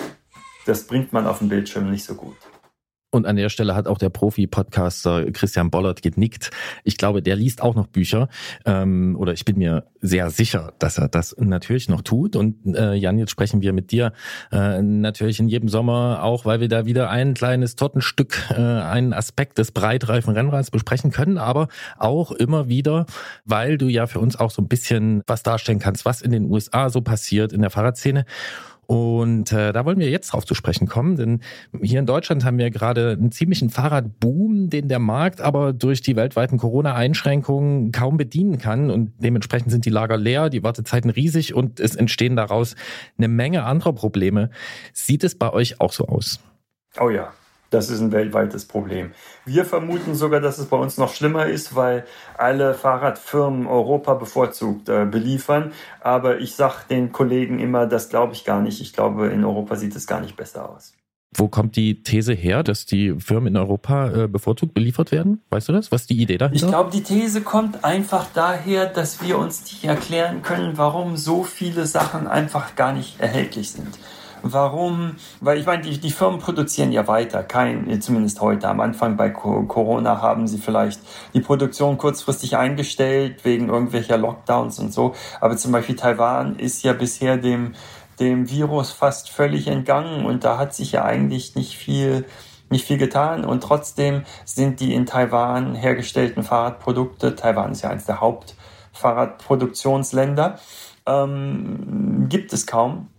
das bringt man auf dem Bildschirm nicht so gut. Und an der Stelle hat auch der Profi-Podcaster Christian Bollert genickt. Ich glaube, der liest auch noch Bücher. Ähm, oder ich bin mir sehr sicher, dass er das natürlich noch tut. Und äh, Jan, jetzt sprechen wir mit dir äh, natürlich in jedem Sommer auch, weil wir da wieder ein kleines Tortenstück, äh, einen Aspekt des breitreifen Rennrads besprechen können, aber auch immer wieder, weil du ja für uns auch so ein bisschen was darstellen kannst, was in den USA so passiert in der Fahrradszene. Und äh, da wollen wir jetzt drauf zu sprechen kommen, denn hier in Deutschland haben wir gerade einen ziemlichen Fahrradboom, den der Markt aber durch die weltweiten Corona-Einschränkungen kaum bedienen kann. Und dementsprechend sind die Lager leer, die Wartezeiten riesig und es entstehen daraus eine Menge anderer Probleme. Sieht es bei euch auch so aus? Oh ja, das ist ein weltweites Problem. Wir vermuten sogar, dass es bei uns noch schlimmer ist, weil alle Fahrradfirmen Europa bevorzugt äh, beliefern. Aber ich sage den Kollegen immer, das glaube ich gar nicht. Ich glaube, in Europa sieht es gar nicht besser aus. Wo kommt die These her, dass die Firmen in Europa äh, bevorzugt beliefert werden? Weißt du das? Was ist die Idee dahinter? Ich glaube, die These kommt einfach daher, dass wir uns nicht erklären können, warum so viele Sachen einfach gar nicht erhältlich sind. Warum? Weil ich meine, die, die Firmen produzieren ja weiter, kein, zumindest heute. Am Anfang bei Corona haben sie vielleicht die Produktion kurzfristig eingestellt wegen irgendwelcher Lockdowns und so. Aber zum Beispiel Taiwan ist ja bisher dem, dem Virus fast völlig entgangen und da hat sich ja eigentlich nicht viel, nicht viel getan und trotzdem sind die in Taiwan hergestellten Fahrradprodukte, Taiwan ist ja eines der Hauptfahrradproduktionsländer, ähm, gibt es kaum.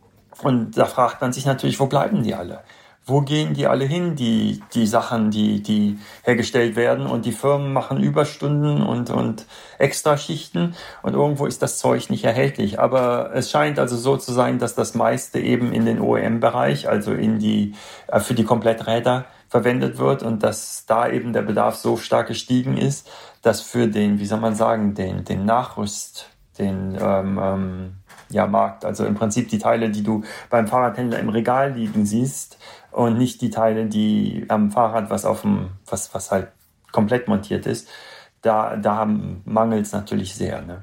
Und da fragt man sich natürlich, wo bleiben die alle? Wo gehen die alle hin, die, die Sachen, die, die hergestellt werden? Und die Firmen machen Überstunden und, und Extraschichten und irgendwo ist das Zeug nicht erhältlich. Aber es scheint also so zu sein, dass das meiste eben in den OEM-Bereich, also in die, äh, für die Kompletträder verwendet wird und dass da eben der Bedarf so stark gestiegen ist, dass für den, wie soll man sagen, den, den Nachrüst, den, ähm, ähm, ja, Markt. Also im Prinzip die Teile, die du beim Fahrradhändler im Regal liegen siehst und nicht die Teile, die am Fahrrad, was auf dem, was, was halt komplett montiert ist. Da, da mangelt es natürlich sehr. Ne?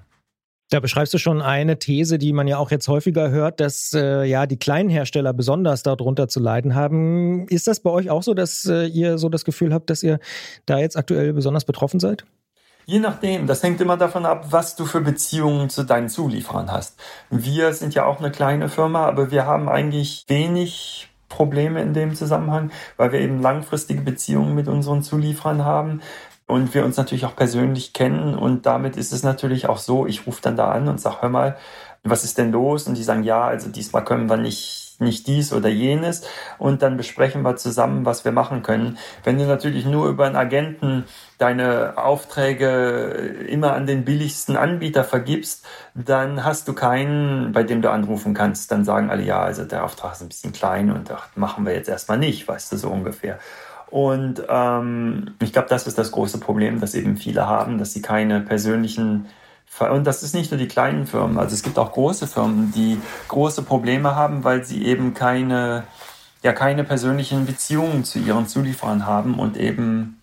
Da beschreibst du schon eine These, die man ja auch jetzt häufiger hört, dass äh, ja die kleinen Hersteller besonders darunter zu leiden haben. Ist das bei euch auch so, dass äh, ihr so das Gefühl habt, dass ihr da jetzt aktuell besonders betroffen seid? Je nachdem, das hängt immer davon ab, was du für Beziehungen zu deinen Zulieferern hast. Wir sind ja auch eine kleine Firma, aber wir haben eigentlich wenig Probleme in dem Zusammenhang, weil wir eben langfristige Beziehungen mit unseren Zulieferern haben und wir uns natürlich auch persönlich kennen und damit ist es natürlich auch so, ich rufe dann da an und sage, hör mal, was ist denn los? Und die sagen, ja, also diesmal können wir nicht nicht dies oder jenes und dann besprechen wir zusammen, was wir machen können. Wenn du natürlich nur über einen Agenten deine Aufträge immer an den billigsten Anbieter vergibst, dann hast du keinen, bei dem du anrufen kannst. Dann sagen alle, ja, also der Auftrag ist ein bisschen klein und ach, machen wir jetzt erstmal nicht, weißt du, so ungefähr. Und ähm, ich glaube, das ist das große Problem, das eben viele haben, dass sie keine persönlichen und das ist nicht nur die kleinen Firmen, also es gibt auch große Firmen, die große Probleme haben, weil sie eben keine, ja, keine persönlichen Beziehungen zu ihren Zulieferern haben und eben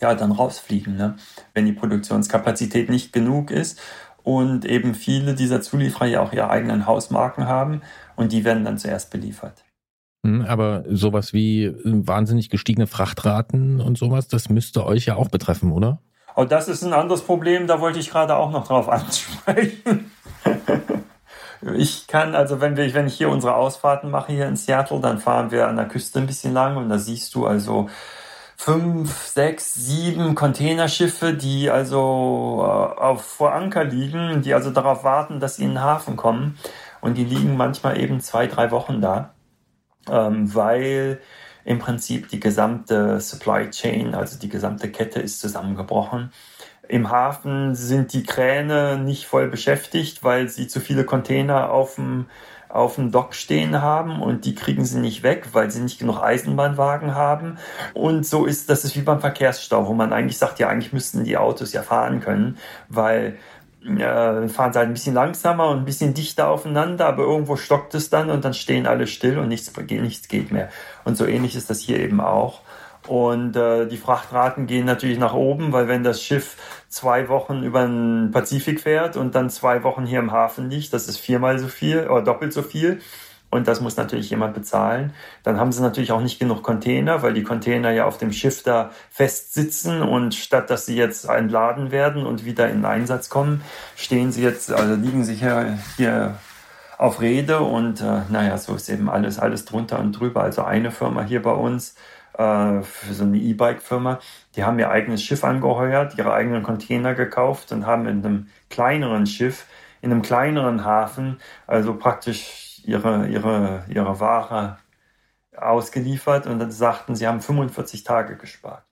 ja, dann rausfliegen, ne? wenn die Produktionskapazität nicht genug ist und eben viele dieser Zulieferer ja auch ihre eigenen Hausmarken haben und die werden dann zuerst beliefert. Hm, aber sowas wie wahnsinnig gestiegene Frachtraten und sowas, das müsste euch ja auch betreffen, oder? Oh, das ist ein anderes Problem, da wollte ich gerade auch noch drauf [laughs] ansprechen. ich kann, also wenn, wir, wenn ich hier unsere Ausfahrten mache hier in Seattle, dann fahren wir an der Küste ein bisschen lang und da siehst du also fünf, sechs, sieben Containerschiffe, die also äh, auf, vor Anker liegen, die also darauf warten, dass sie in den Hafen kommen. Und die liegen manchmal eben zwei, drei Wochen da, ähm, weil im Prinzip die gesamte Supply Chain, also die gesamte Kette ist zusammengebrochen. Im Hafen sind die Kräne nicht voll beschäftigt, weil sie zu viele Container auf dem, auf dem Dock stehen haben und die kriegen sie nicht weg, weil sie nicht genug Eisenbahnwagen haben. Und so ist, das ist wie beim Verkehrsstau, wo man eigentlich sagt, ja, eigentlich müssten die Autos ja fahren können, weil äh, fahren sie halt ein bisschen langsamer und ein bisschen dichter aufeinander, aber irgendwo stockt es dann und dann stehen alle still und nichts, nichts geht mehr. Und so ähnlich ist das hier eben auch. Und äh, die Frachtraten gehen natürlich nach oben, weil wenn das Schiff zwei Wochen über den Pazifik fährt und dann zwei Wochen hier im Hafen liegt, das ist viermal so viel oder doppelt so viel. Und das muss natürlich jemand bezahlen. Dann haben sie natürlich auch nicht genug Container, weil die Container ja auf dem Schiff da fest sitzen und statt dass sie jetzt entladen werden und wieder in Einsatz kommen, stehen sie jetzt, also liegen sie hier, hier auf Rede und äh, naja, so ist eben alles, alles drunter und drüber. Also eine Firma hier bei uns, äh, so eine E-Bike-Firma, die haben ihr eigenes Schiff angeheuert, ihre eigenen Container gekauft und haben in einem kleineren Schiff, in einem kleineren Hafen, also praktisch ihre, ihre, ihre Ware ausgeliefert und dann sagten, sie haben 45 Tage gespart.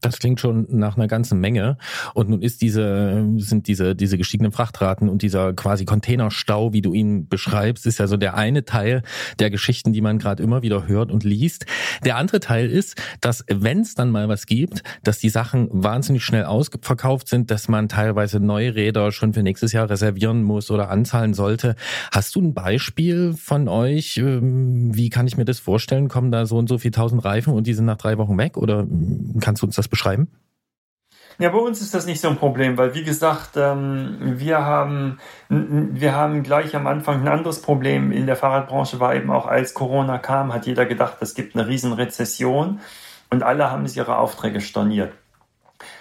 Das klingt schon nach einer ganzen Menge. Und nun ist diese, sind diese, diese gestiegenen Frachtraten und dieser quasi Containerstau, wie du ihn beschreibst, ist ja so der eine Teil der Geschichten, die man gerade immer wieder hört und liest. Der andere Teil ist, dass wenn es dann mal was gibt, dass die Sachen wahnsinnig schnell ausverkauft sind, dass man teilweise neue Räder schon für nächstes Jahr reservieren muss oder anzahlen sollte. Hast du ein Beispiel von euch? Ähm, wie kann ich mir das vorstellen? Kommen da so und so viel tausend Reifen und die sind nach drei Wochen weg? Oder kannst du uns das beschreiben? Ja, bei uns ist das nicht so ein Problem, weil wie gesagt, ähm, wir haben, wir haben gleich am Anfang ein anderes Problem in der Fahrradbranche war eben auch, als Corona kam, hat jeder gedacht, es gibt eine riesen Rezession und alle haben sich ihre Aufträge storniert.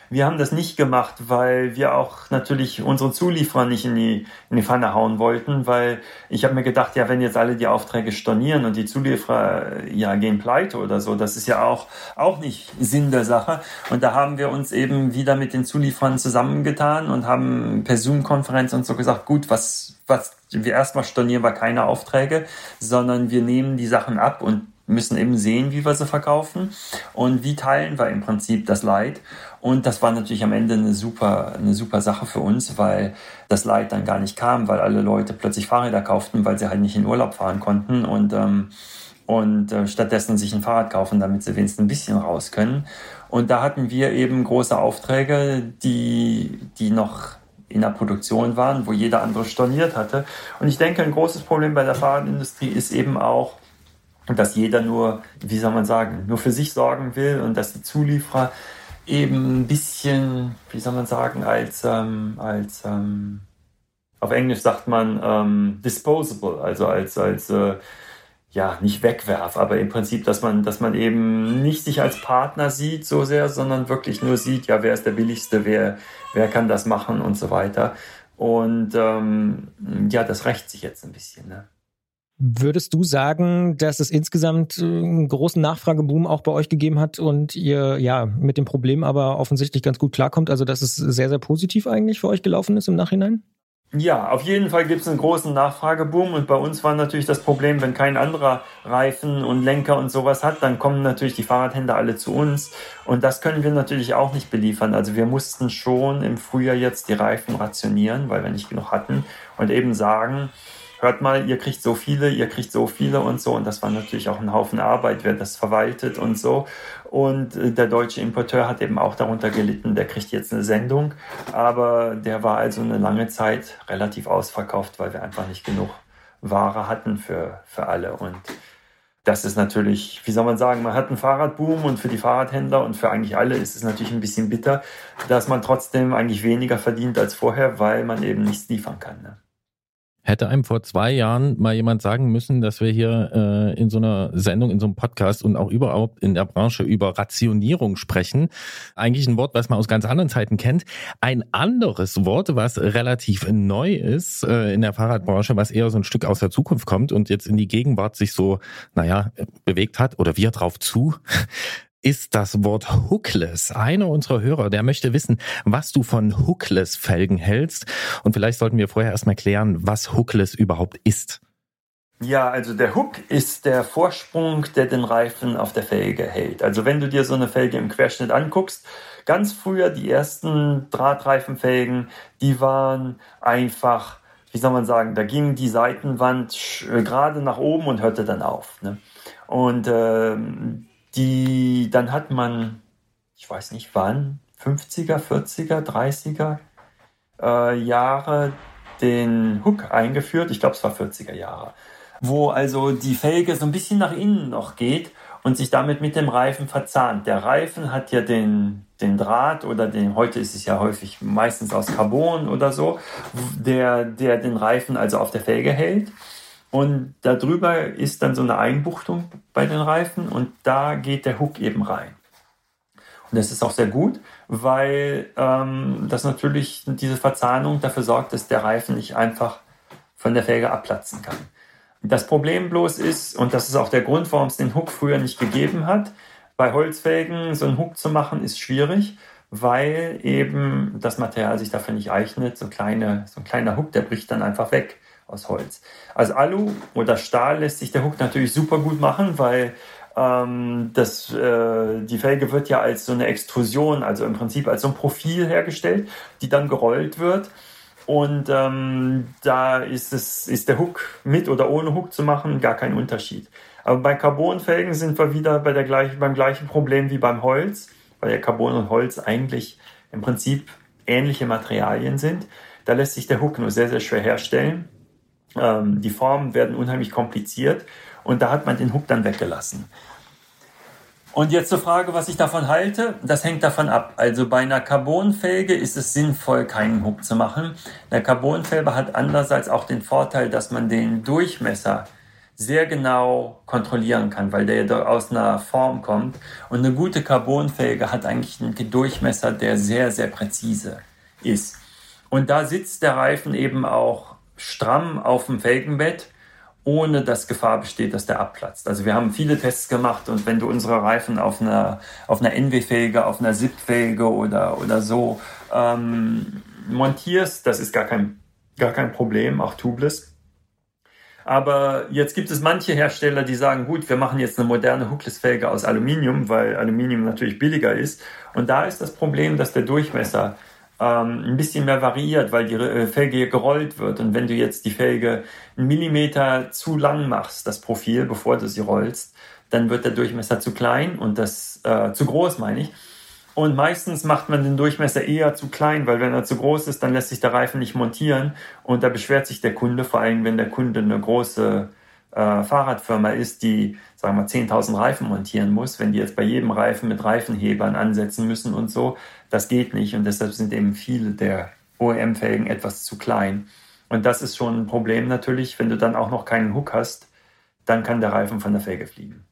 Wir haben das nicht gemacht, weil wir auch natürlich unsere Zulieferer nicht in die, in die Pfanne hauen wollten, weil ich habe mir gedacht, ja, wenn jetzt alle die Aufträge stornieren und die Zulieferer ja gehen pleite oder so, das ist ja auch, auch nicht Sinn der Sache. Und da haben wir uns eben wieder mit den Zulieferern zusammengetan und haben per Zoom-Konferenz und so gesagt, gut, was, was, wir erstmal stornieren wir keine Aufträge, sondern wir nehmen die Sachen ab und müssen eben sehen, wie wir sie verkaufen und wie teilen wir im Prinzip das Leid. Und das war natürlich am Ende eine super, eine super Sache für uns, weil das Leid dann gar nicht kam, weil alle Leute plötzlich Fahrräder kauften, weil sie halt nicht in Urlaub fahren konnten und, ähm, und äh, stattdessen sich ein Fahrrad kaufen, damit sie wenigstens ein bisschen raus können. Und da hatten wir eben große Aufträge, die, die noch in der Produktion waren, wo jeder andere storniert hatte. Und ich denke, ein großes Problem bei der Fahrradindustrie ist eben auch, dass jeder nur, wie soll man sagen, nur für sich sorgen will und dass die Zulieferer eben ein bisschen, wie soll man sagen, als, ähm, als ähm, auf Englisch sagt man ähm, disposable, also als, als äh, ja, nicht wegwerf, aber im Prinzip, dass man, dass man eben nicht sich als Partner sieht so sehr, sondern wirklich nur sieht, ja, wer ist der billigste, wer, wer kann das machen und so weiter. Und ähm, ja, das rächt sich jetzt ein bisschen. Ne? Würdest du sagen, dass es insgesamt äh, einen großen Nachfrageboom auch bei euch gegeben hat und ihr ja mit dem Problem aber offensichtlich ganz gut klarkommt? Also, dass es sehr, sehr positiv eigentlich für euch gelaufen ist im Nachhinein? Ja, auf jeden Fall gibt es einen großen Nachfrageboom und bei uns war natürlich das Problem, wenn kein anderer Reifen und Lenker und sowas hat, dann kommen natürlich die Fahrradhändler alle zu uns und das können wir natürlich auch nicht beliefern. Also wir mussten schon im Frühjahr jetzt die Reifen rationieren, weil wir nicht genug hatten und eben sagen, hört mal, ihr kriegt so viele, ihr kriegt so viele und so. Und das war natürlich auch ein Haufen Arbeit, wer das verwaltet und so. Und äh, der deutsche Importeur hat eben auch darunter gelitten, der kriegt jetzt eine Sendung. Aber der war also eine lange Zeit relativ ausverkauft, weil wir einfach nicht genug Ware hatten für, für alle. Und das ist natürlich, wie soll man sagen, man hat einen Fahrradboom und für die Fahrradhändler und für eigentlich alle ist es natürlich ein bisschen bitter, dass man trotzdem eigentlich weniger verdient als vorher, weil man eben nichts liefern kann. Ne? Hätte einem vor zwei Jahren mal jemand sagen müssen, dass wir hier äh, in so einer Sendung, in so einem Podcast und auch überhaupt in der Branche über Rationierung sprechen. Eigentlich ein Wort, was man aus ganz anderen Zeiten kennt. Ein anderes Wort, was relativ neu ist äh, in der Fahrradbranche, was eher so ein Stück aus der Zukunft kommt und jetzt in die Gegenwart sich so, naja, bewegt hat oder wir drauf zu, ist das Wort Hookless. Einer unserer Hörer, der möchte wissen, was du von Hookless-Felgen hältst. Und vielleicht sollten wir vorher erstmal klären, was Hookless überhaupt ist. Ja, also der Hook ist der Vorsprung, der den Reifen auf der Felge hält. Also wenn du dir so eine Felge im Querschnitt anguckst, ganz früher die ersten Drahtreifenfelgen, die waren einfach, wie soll man sagen, da ging die Seitenwand gerade nach oben und hörte dann auf. Ne? Und ähm, die, dann hat man, ich weiß nicht wann, 50er, 40er, 30er äh, Jahre den Hook eingeführt. Ich glaube, es war 40er Jahre. Wo also die Felge so ein bisschen nach innen noch geht und sich damit mit dem Reifen verzahnt. Der Reifen hat ja den, den Draht oder den, heute ist es ja häufig meistens aus Carbon oder so, der, der den Reifen also auf der Felge hält. Und darüber ist dann so eine Einbuchtung bei den Reifen und da geht der Hook eben rein. Und das ist auch sehr gut, weil ähm, das natürlich diese Verzahnung dafür sorgt, dass der Reifen nicht einfach von der Felge abplatzen kann. Das Problem bloß ist, und das ist auch der Grund, warum es den Hook früher nicht gegeben hat, bei Holzfelgen so einen Hook zu machen, ist schwierig, weil eben das Material sich dafür nicht eignet. So, kleine, so ein kleiner Hook, der bricht dann einfach weg aus Holz. Also Alu oder Stahl lässt sich der Hook natürlich super gut machen, weil ähm, das, äh, die Felge wird ja als so eine Extrusion, also im Prinzip als so ein Profil hergestellt, die dann gerollt wird. Und ähm, da ist, es, ist der Hook mit oder ohne Hook zu machen gar kein Unterschied. Aber bei Carbonfelgen sind wir wieder bei der gleichen, beim gleichen Problem wie beim Holz, weil ja Carbon und Holz eigentlich im Prinzip ähnliche Materialien sind. Da lässt sich der Hook nur sehr, sehr schwer herstellen. Ähm, die Formen werden unheimlich kompliziert und da hat man den Hook dann weggelassen. Und jetzt zur Frage, was ich davon halte. Das hängt davon ab. Also bei einer Carbonfelge ist es sinnvoll, keinen Hook zu machen. Eine Carbonfelge hat andererseits auch den Vorteil, dass man den Durchmesser sehr genau kontrollieren kann, weil der ja aus einer Form kommt. Und eine gute Carbonfelge hat eigentlich einen Durchmesser, der sehr, sehr präzise ist. Und da sitzt der Reifen eben auch stramm auf dem Felgenbett ohne dass Gefahr besteht, dass der abplatzt. Also wir haben viele Tests gemacht und wenn du unsere Reifen auf einer, auf einer NW-Felge, auf einer SIP-Felge oder, oder so ähm, montierst, das ist gar kein, gar kein Problem, auch tubeless. Aber jetzt gibt es manche Hersteller, die sagen, gut, wir machen jetzt eine moderne Hookless-Felge aus Aluminium, weil Aluminium natürlich billiger ist. Und da ist das Problem, dass der Durchmesser ähm, ein bisschen mehr variiert, weil die äh, Felge gerollt wird. Und wenn du jetzt die Felge einen Millimeter zu lang machst, das Profil, bevor du sie rollst, dann wird der Durchmesser zu klein und das äh, zu groß, meine ich. Und meistens macht man den Durchmesser eher zu klein, weil wenn er zu groß ist, dann lässt sich der Reifen nicht montieren und da beschwert sich der Kunde, vor allem wenn der Kunde eine große äh, Fahrradfirma ist, die, sagen wir, 10.000 Reifen montieren muss, wenn die jetzt bei jedem Reifen mit Reifenhebern ansetzen müssen und so, das geht nicht und deshalb sind eben viele der OEM-Felgen etwas zu klein. Und das ist schon ein Problem natürlich, wenn du dann auch noch keinen Hook hast, dann kann der Reifen von der Felge fliegen.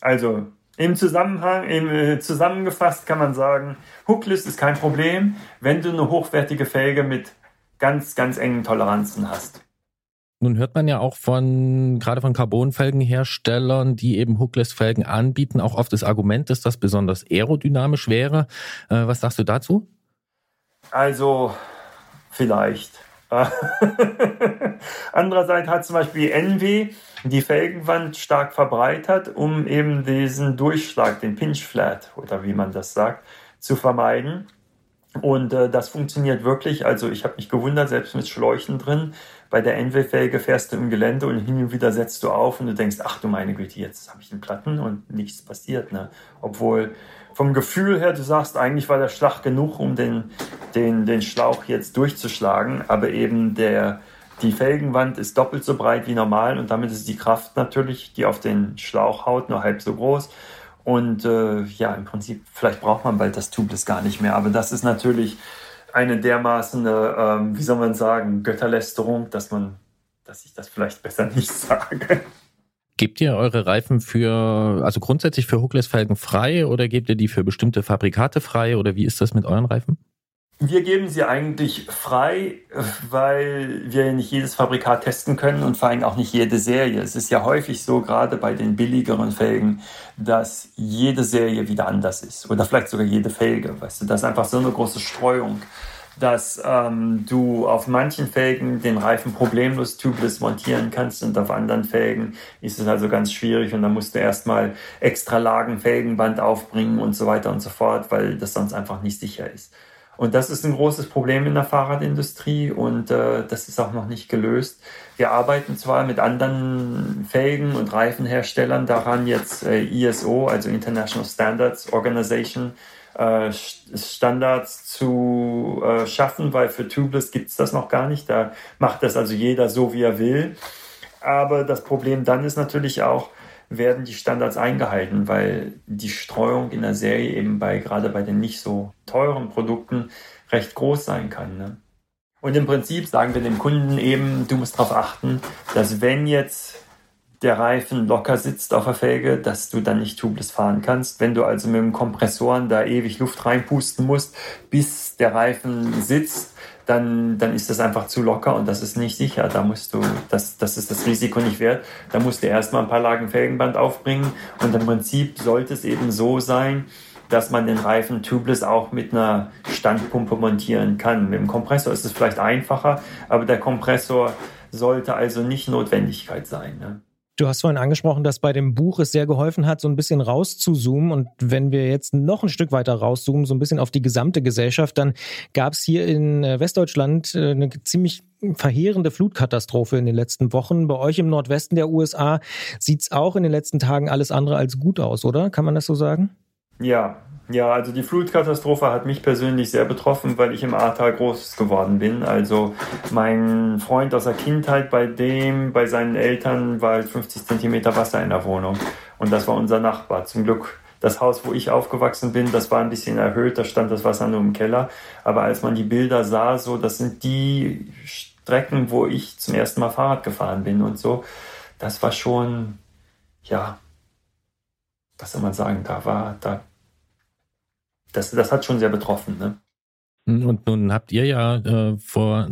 Also im Zusammenhang, im, äh, zusammengefasst kann man sagen, Hooklist ist kein Problem, wenn du eine hochwertige Felge mit ganz, ganz engen Toleranzen hast. Nun hört man ja auch von, gerade von Carbonfelgenherstellern, die eben Hookless-Felgen anbieten, auch oft das Argument, dass das besonders aerodynamisch wäre. Äh, was sagst du dazu? Also, vielleicht. [laughs] Andererseits hat zum Beispiel NW die Felgenwand stark verbreitert, um eben diesen Durchschlag, den Pinch Flat oder wie man das sagt, zu vermeiden. Und äh, das funktioniert wirklich. Also ich habe mich gewundert, selbst mit Schläuchen drin. Bei der NW-Felge fährst du im Gelände und hin und wieder setzt du auf und du denkst, ach du meine Güte, jetzt habe ich einen Platten und nichts passiert. Ne? Obwohl vom Gefühl her, du sagst, eigentlich war der Schlag genug, um den, den, den Schlauch jetzt durchzuschlagen. Aber eben der, die Felgenwand ist doppelt so breit wie normal und damit ist die Kraft natürlich, die auf den Schlauch haut, nur halb so groß. Und äh, ja, im Prinzip, vielleicht braucht man bald das Tubeless gar nicht mehr. Aber das ist natürlich eine dermaßen, ähm, wie soll man sagen, Götterlästerung, dass man, dass ich das vielleicht besser [laughs] nicht sage. Gebt ihr eure Reifen für, also grundsätzlich für Hookless-Felgen frei oder gebt ihr die für bestimmte Fabrikate frei oder wie ist das mit euren Reifen? Wir geben sie eigentlich frei, weil wir nicht jedes Fabrikat testen können und vor allem auch nicht jede Serie. Es ist ja häufig so, gerade bei den billigeren Felgen, dass jede Serie wieder anders ist oder vielleicht sogar jede Felge. Weißt du, das ist einfach so eine große Streuung, dass ähm, du auf manchen Felgen den Reifen problemlos tubeless montieren kannst und auf anderen Felgen ist es also ganz schwierig und dann musst du erstmal extra Lagen Felgenband aufbringen und so weiter und so fort, weil das sonst einfach nicht sicher ist. Und das ist ein großes Problem in der Fahrradindustrie und äh, das ist auch noch nicht gelöst. Wir arbeiten zwar mit anderen Felgen- und Reifenherstellern daran, jetzt äh, ISO, also International Standards Organization, äh, Standards zu äh, schaffen, weil für Tubeless gibt es das noch gar nicht. Da macht das also jeder so, wie er will. Aber das Problem dann ist natürlich auch, werden die Standards eingehalten, weil die Streuung in der Serie eben bei gerade bei den nicht so teuren Produkten recht groß sein kann. Ne? Und im Prinzip sagen wir dem Kunden eben, du musst darauf achten, dass wenn jetzt der Reifen locker sitzt auf der Felge, dass du dann nicht tubeless fahren kannst. Wenn du also mit dem Kompressoren da ewig Luft reinpusten musst, bis der Reifen sitzt, dann, dann ist das einfach zu locker und das ist nicht sicher. Da musst du, das, das ist das Risiko nicht wert. Da musst du erstmal ein paar Lagen Felgenband aufbringen und im Prinzip sollte es eben so sein, dass man den Reifen tubeless auch mit einer Standpumpe montieren kann. Mit dem Kompressor ist es vielleicht einfacher, aber der Kompressor sollte also nicht Notwendigkeit sein. Ne? Du hast vorhin angesprochen, dass bei dem Buch es sehr geholfen hat, so ein bisschen rauszuzoomen. Und wenn wir jetzt noch ein Stück weiter rauszoomen, so ein bisschen auf die gesamte Gesellschaft, dann gab es hier in äh, Westdeutschland äh, eine ziemlich verheerende Flutkatastrophe in den letzten Wochen. Bei euch im Nordwesten der USA sieht es auch in den letzten Tagen alles andere als gut aus, oder? Kann man das so sagen? Ja, ja, also die Flutkatastrophe hat mich persönlich sehr betroffen, weil ich im Ahrtal groß geworden bin. Also mein Freund aus der Kindheit, bei dem, bei seinen Eltern war 50 Zentimeter Wasser in der Wohnung. Und das war unser Nachbar. Zum Glück das Haus, wo ich aufgewachsen bin, das war ein bisschen erhöht, da stand das Wasser nur im Keller. Aber als man die Bilder sah, so, das sind die Strecken, wo ich zum ersten Mal Fahrrad gefahren bin und so, das war schon, ja, was soll man sagen, da war, da das, das hat schon sehr betroffen. Ne? Und nun habt ihr ja äh, vor,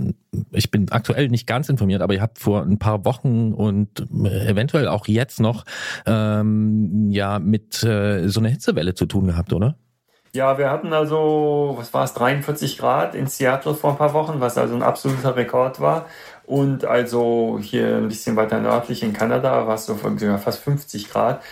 ich bin aktuell nicht ganz informiert, aber ihr habt vor ein paar Wochen und äh, eventuell auch jetzt noch ähm, ja mit äh, so einer Hitzewelle zu tun gehabt, oder? Ja, wir hatten also, was war es, 43 Grad in Seattle vor ein paar Wochen, was also ein absoluter Rekord war. Und also hier ein bisschen weiter nördlich in Kanada war es so fast 50 Grad.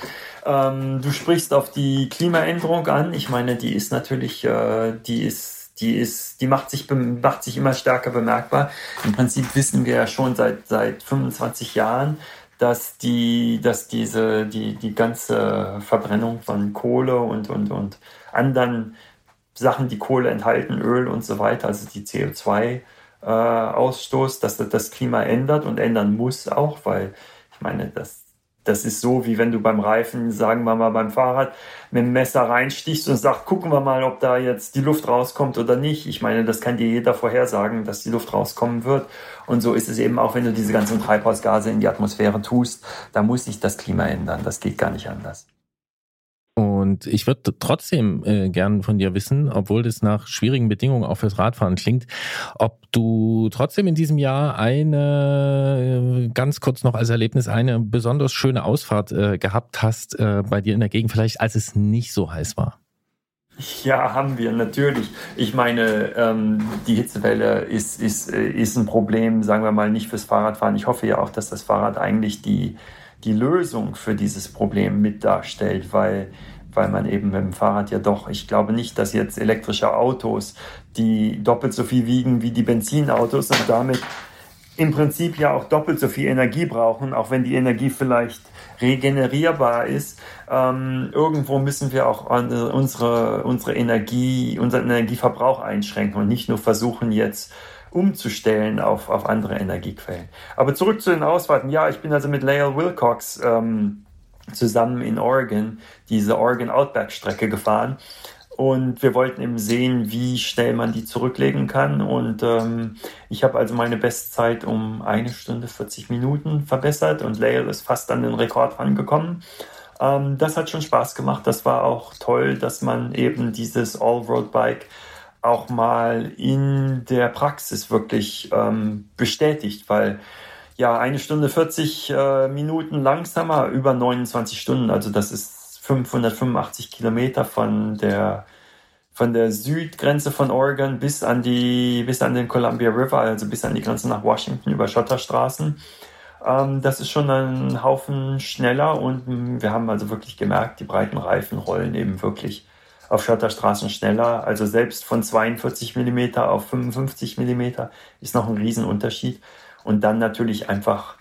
Ähm, du sprichst auf die Klimaänderung an. Ich meine, die ist natürlich, äh, die ist, die ist, die macht sich, macht sich immer stärker bemerkbar. Im Prinzip wissen wir ja schon seit, seit 25 Jahren, dass die, dass diese, die, die ganze Verbrennung von Kohle und, und, und anderen Sachen, die Kohle enthalten, Öl und so weiter, also die CO2 äh, Ausstoß, dass das, das Klima ändert und ändern muss auch, weil ich meine, das, das ist so, wie wenn du beim Reifen, sagen wir mal beim Fahrrad, mit dem Messer reinstichst und sagst, gucken wir mal, ob da jetzt die Luft rauskommt oder nicht. Ich meine, das kann dir jeder vorhersagen, dass die Luft rauskommen wird. Und so ist es eben auch, wenn du diese ganzen Treibhausgase in die Atmosphäre tust. Da muss sich das Klima ändern. Das geht gar nicht anders. Und ich würde trotzdem äh, gern von dir wissen, obwohl das nach schwierigen Bedingungen auch fürs Radfahren klingt, ob du trotzdem in diesem Jahr eine, äh, ganz kurz noch als Erlebnis, eine besonders schöne Ausfahrt äh, gehabt hast äh, bei dir in der Gegend, vielleicht als es nicht so heiß war. Ja, haben wir natürlich. Ich meine, ähm, die Hitzewelle ist, ist, äh, ist ein Problem, sagen wir mal, nicht fürs Fahrradfahren. Ich hoffe ja auch, dass das Fahrrad eigentlich die die Lösung für dieses Problem mit darstellt, weil, weil man eben mit dem Fahrrad ja doch, ich glaube nicht, dass jetzt elektrische Autos, die doppelt so viel wiegen wie die Benzinautos und damit im Prinzip ja auch doppelt so viel Energie brauchen, auch wenn die Energie vielleicht regenerierbar ist. Ähm, irgendwo müssen wir auch unsere, unsere Energie, unseren Energieverbrauch einschränken und nicht nur versuchen jetzt umzustellen auf, auf andere Energiequellen. Aber zurück zu den Ausfahrten. Ja, ich bin also mit Lael Wilcox ähm, zusammen in Oregon diese Oregon Outback Strecke gefahren. Und wir wollten eben sehen, wie schnell man die zurücklegen kann. Und ähm, ich habe also meine Bestzeit um eine Stunde 40 Minuten verbessert und Lael ist fast an den Rekord rangekommen. Ähm, das hat schon Spaß gemacht. Das war auch toll, dass man eben dieses All-Road-Bike auch mal in der Praxis wirklich ähm, bestätigt, weil ja, eine Stunde 40 äh, Minuten langsamer, über 29 Stunden, also das ist 585 Kilometer von der von der Südgrenze von Oregon bis an die bis an den Columbia River, also bis an die Grenze nach Washington über Schotterstraßen. Ähm, das ist schon ein Haufen schneller und wir haben also wirklich gemerkt, die breiten Reifen rollen eben wirklich auf Schotterstraßen schneller. Also selbst von 42 mm auf 55 mm ist noch ein Riesenunterschied. Und dann natürlich einfach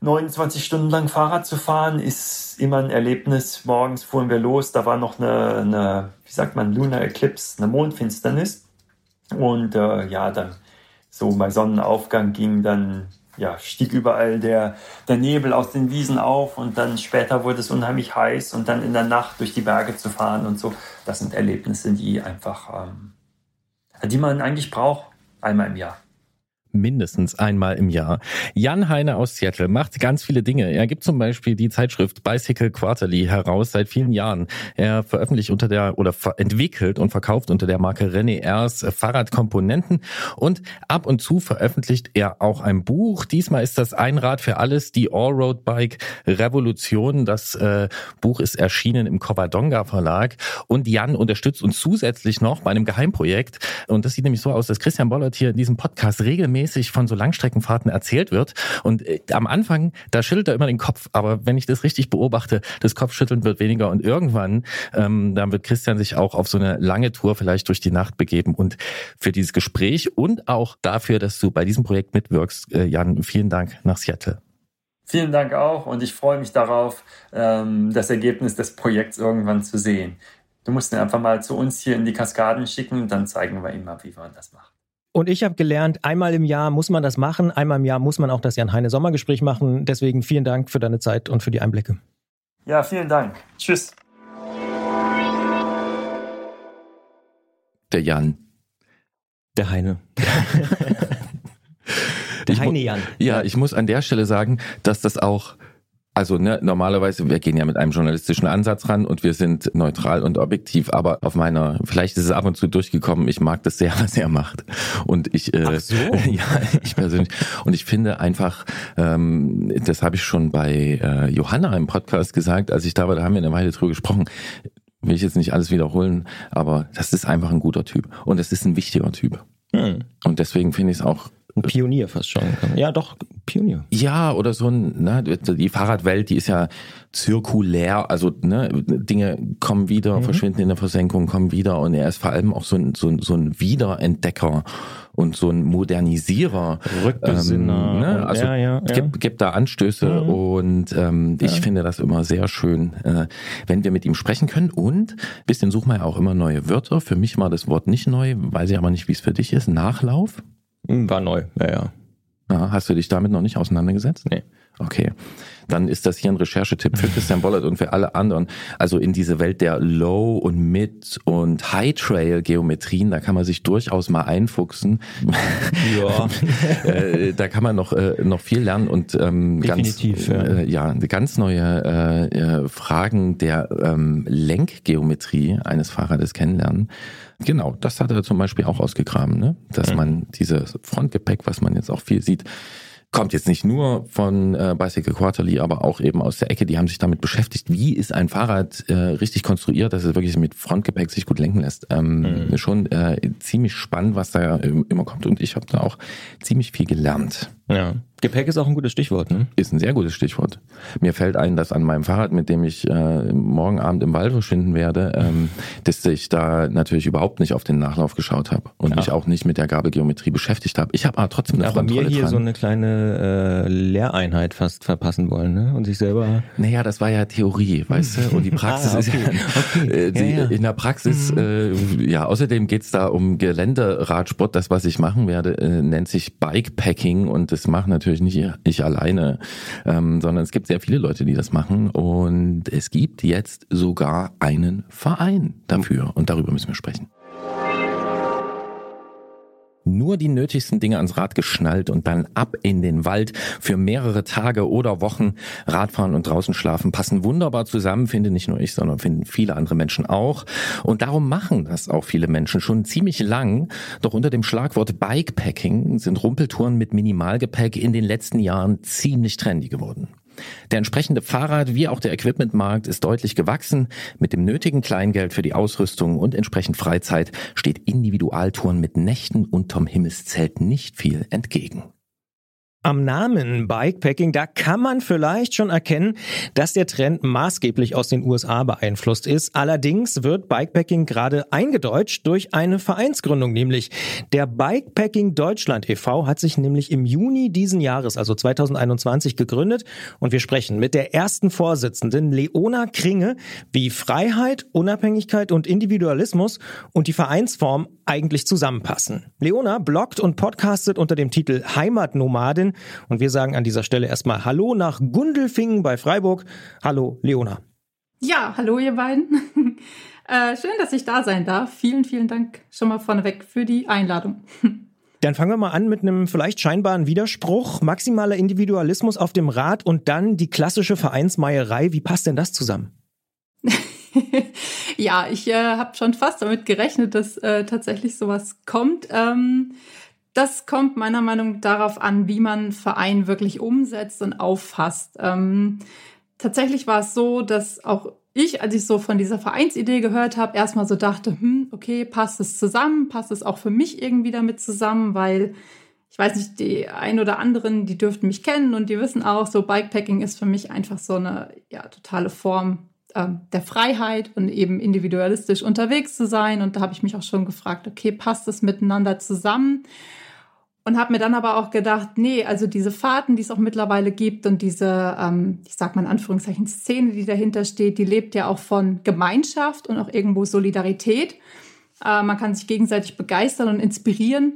29 Stunden lang Fahrrad zu fahren, ist immer ein Erlebnis. Morgens fuhren wir los, da war noch eine, eine wie sagt man, Lunar Eclipse, eine Mondfinsternis. Und äh, ja, dann so bei Sonnenaufgang ging dann ja, stieg überall der, der Nebel aus den Wiesen auf und dann später wurde es unheimlich heiß und dann in der Nacht durch die Berge zu fahren und so. Das sind Erlebnisse, die einfach, ähm, die man eigentlich braucht, einmal im Jahr. Mindestens einmal im Jahr. Jan Heine aus Seattle macht ganz viele Dinge. Er gibt zum Beispiel die Zeitschrift Bicycle Quarterly heraus seit vielen Jahren. Er veröffentlicht unter der oder entwickelt und verkauft unter der Marke René Ers Fahrradkomponenten und ab und zu veröffentlicht er auch ein Buch. Diesmal ist das Einrad für alles, die Allroad Bike Revolution. Das äh, Buch ist erschienen im Covadonga Verlag und Jan unterstützt uns zusätzlich noch bei einem Geheimprojekt. Und das sieht nämlich so aus, dass Christian Bollert hier in diesem Podcast regelmäßig regelmäßig von so Langstreckenfahrten erzählt wird. Und äh, am Anfang, da schüttelt er immer den Kopf. Aber wenn ich das richtig beobachte, das Kopfschütteln wird weniger. Und irgendwann, ähm, dann wird Christian sich auch auf so eine lange Tour vielleicht durch die Nacht begeben. Und für dieses Gespräch und auch dafür, dass du bei diesem Projekt mitwirkst, äh, Jan, vielen Dank nach Seattle. Vielen Dank auch und ich freue mich darauf, ähm, das Ergebnis des Projekts irgendwann zu sehen. Du musst ihn einfach mal zu uns hier in die Kaskaden schicken, dann zeigen wir ihm mal, wie man das macht. Und ich habe gelernt, einmal im Jahr muss man das machen, einmal im Jahr muss man auch das Jan-Heine Sommergespräch machen. Deswegen vielen Dank für deine Zeit und für die Einblicke. Ja, vielen Dank. Tschüss. Der Jan. Der Heine. [laughs] Der Heine Jan. Ja, ich muss an der Stelle sagen, dass das auch also ne, normalerweise, wir gehen ja mit einem journalistischen Ansatz ran und wir sind neutral und objektiv, aber auf meiner, vielleicht ist es ab und zu durchgekommen, ich mag das sehr, [laughs] was er macht. Und ich, äh, so. [laughs] ja, ich persönlich, und ich finde einfach, ähm, das habe ich schon bei äh, Johanna im Podcast gesagt, als ich da war, da haben wir eine Weile drüber gesprochen, will ich jetzt nicht alles wiederholen, aber das ist einfach ein guter Typ und es ist ein wichtiger Typ. Hm. Und deswegen finde ich es auch ein Pionier fast schon. Ja, doch, Pionier. Ja, oder so ein, ne, die Fahrradwelt, die ist ja zirkulär, also ne, Dinge kommen wieder, mhm. verschwinden in der Versenkung, kommen wieder und er ist vor allem auch so ein, so ein, so ein Wiederentdecker und so ein Modernisierer. Rückbesinner. Ähm, ne? Also ja, ja, ja. Gibt, gibt da Anstöße mhm. und ähm, ich finde das immer sehr schön, äh, wenn wir mit ihm sprechen können und bisschen suchen wir ja auch immer neue Wörter. Für mich war das Wort nicht neu, weiß ich aber nicht, wie es für dich ist. Nachlauf? War neu, ja, ja. ja. Hast du dich damit noch nicht auseinandergesetzt? Nee. Okay. Dann ist das hier ein Recherchetipp für Christian Bollert und für alle anderen. Also in diese Welt der Low- und Mid- und High-Trail-Geometrien, da kann man sich durchaus mal einfuchsen. Ja. [laughs] Äh, da kann man noch, äh, noch viel lernen und ähm, Definitiv, ganz, ja. Äh, ja, ganz neue äh, Fragen der ähm, Lenkgeometrie eines Fahrrades kennenlernen. Genau, das hat er zum Beispiel auch ausgegraben, ne? dass mhm. man dieses Frontgepäck, was man jetzt auch viel sieht, kommt jetzt nicht nur von äh, Bicycle Quarterly, aber auch eben aus der Ecke, die haben sich damit beschäftigt, wie ist ein Fahrrad äh, richtig konstruiert, dass es wirklich mit Frontgepäck sich gut lenken lässt. Ähm, mhm. Schon äh, ziemlich spannend, was da immer kommt und ich habe da auch ziemlich viel gelernt. Ja. Gepäck ist auch ein gutes Stichwort, ne? Ist ein sehr gutes Stichwort. Mir fällt ein, dass an meinem Fahrrad, mit dem ich äh, morgen Abend im Wald verschwinden werde, ähm, dass ich da natürlich überhaupt nicht auf den Nachlauf geschaut habe und ja. mich auch nicht mit der Gabelgeometrie beschäftigt habe. Ich habe aber trotzdem eine ja, Aber mir hier dran. so eine kleine äh, Lehreinheit fast verpassen wollen, ne? Und sich selber. Naja, das war ja Theorie, weißt du? Und die [laughs] Praxis ah, okay. ist ja, okay. [laughs] äh, die, ja, in der Praxis, mhm. äh, ja, außerdem geht's da um Geländeradsport. Das, was ich machen werde, äh, nennt sich Bikepacking und das macht natürlich natürlich nicht ich alleine, ähm, sondern es gibt sehr viele Leute, die das machen. Und es gibt jetzt sogar einen Verein dafür. Und darüber müssen wir sprechen nur die nötigsten Dinge ans Rad geschnallt und dann ab in den Wald für mehrere Tage oder Wochen. Radfahren und draußen schlafen passen wunderbar zusammen, finde nicht nur ich, sondern finden viele andere Menschen auch. Und darum machen das auch viele Menschen schon ziemlich lang. Doch unter dem Schlagwort Bikepacking sind Rumpeltouren mit Minimalgepäck in den letzten Jahren ziemlich trendy geworden. Der entsprechende Fahrrad wie auch der Equipmentmarkt ist deutlich gewachsen. Mit dem nötigen Kleingeld für die Ausrüstung und entsprechend Freizeit steht Individualtouren mit Nächten unterm Himmelszelt nicht viel entgegen. Am Namen Bikepacking, da kann man vielleicht schon erkennen, dass der Trend maßgeblich aus den USA beeinflusst ist. Allerdings wird Bikepacking gerade eingedeutscht durch eine Vereinsgründung, nämlich der Bikepacking Deutschland e.V. hat sich nämlich im Juni diesen Jahres, also 2021, gegründet und wir sprechen mit der ersten Vorsitzenden Leona Kringe, wie Freiheit, Unabhängigkeit und Individualismus und die Vereinsform eigentlich zusammenpassen. Leona bloggt und podcastet unter dem Titel Heimatnomadin und wir sagen an dieser Stelle erstmal Hallo nach Gundelfingen bei Freiburg. Hallo, Leona. Ja, hallo ihr beiden. [laughs] äh, schön, dass ich da sein darf. Vielen, vielen Dank schon mal vorneweg für die Einladung. [laughs] Dann fangen wir mal an mit einem vielleicht scheinbaren Widerspruch. Maximaler Individualismus auf dem Rad und dann die klassische Vereinsmeierei. Wie passt denn das zusammen? [laughs] [laughs] ja, ich äh, habe schon fast damit gerechnet, dass äh, tatsächlich sowas kommt. Ähm, das kommt meiner Meinung nach darauf an, wie man Verein wirklich umsetzt und auffasst. Ähm, tatsächlich war es so, dass auch ich, als ich so von dieser Vereinsidee gehört habe, erstmal so dachte, hm, okay, passt es zusammen, passt es auch für mich irgendwie damit zusammen, weil ich weiß nicht, die ein oder anderen, die dürften mich kennen und die wissen auch, so Bikepacking ist für mich einfach so eine ja, totale Form der Freiheit und eben individualistisch unterwegs zu sein. Und da habe ich mich auch schon gefragt, okay, passt es miteinander zusammen? Und habe mir dann aber auch gedacht, nee, also diese Fahrten, die es auch mittlerweile gibt und diese, ähm, ich sag mal in Anführungszeichen, Szene, die dahinter steht, die lebt ja auch von Gemeinschaft und auch irgendwo Solidarität. Äh, man kann sich gegenseitig begeistern und inspirieren.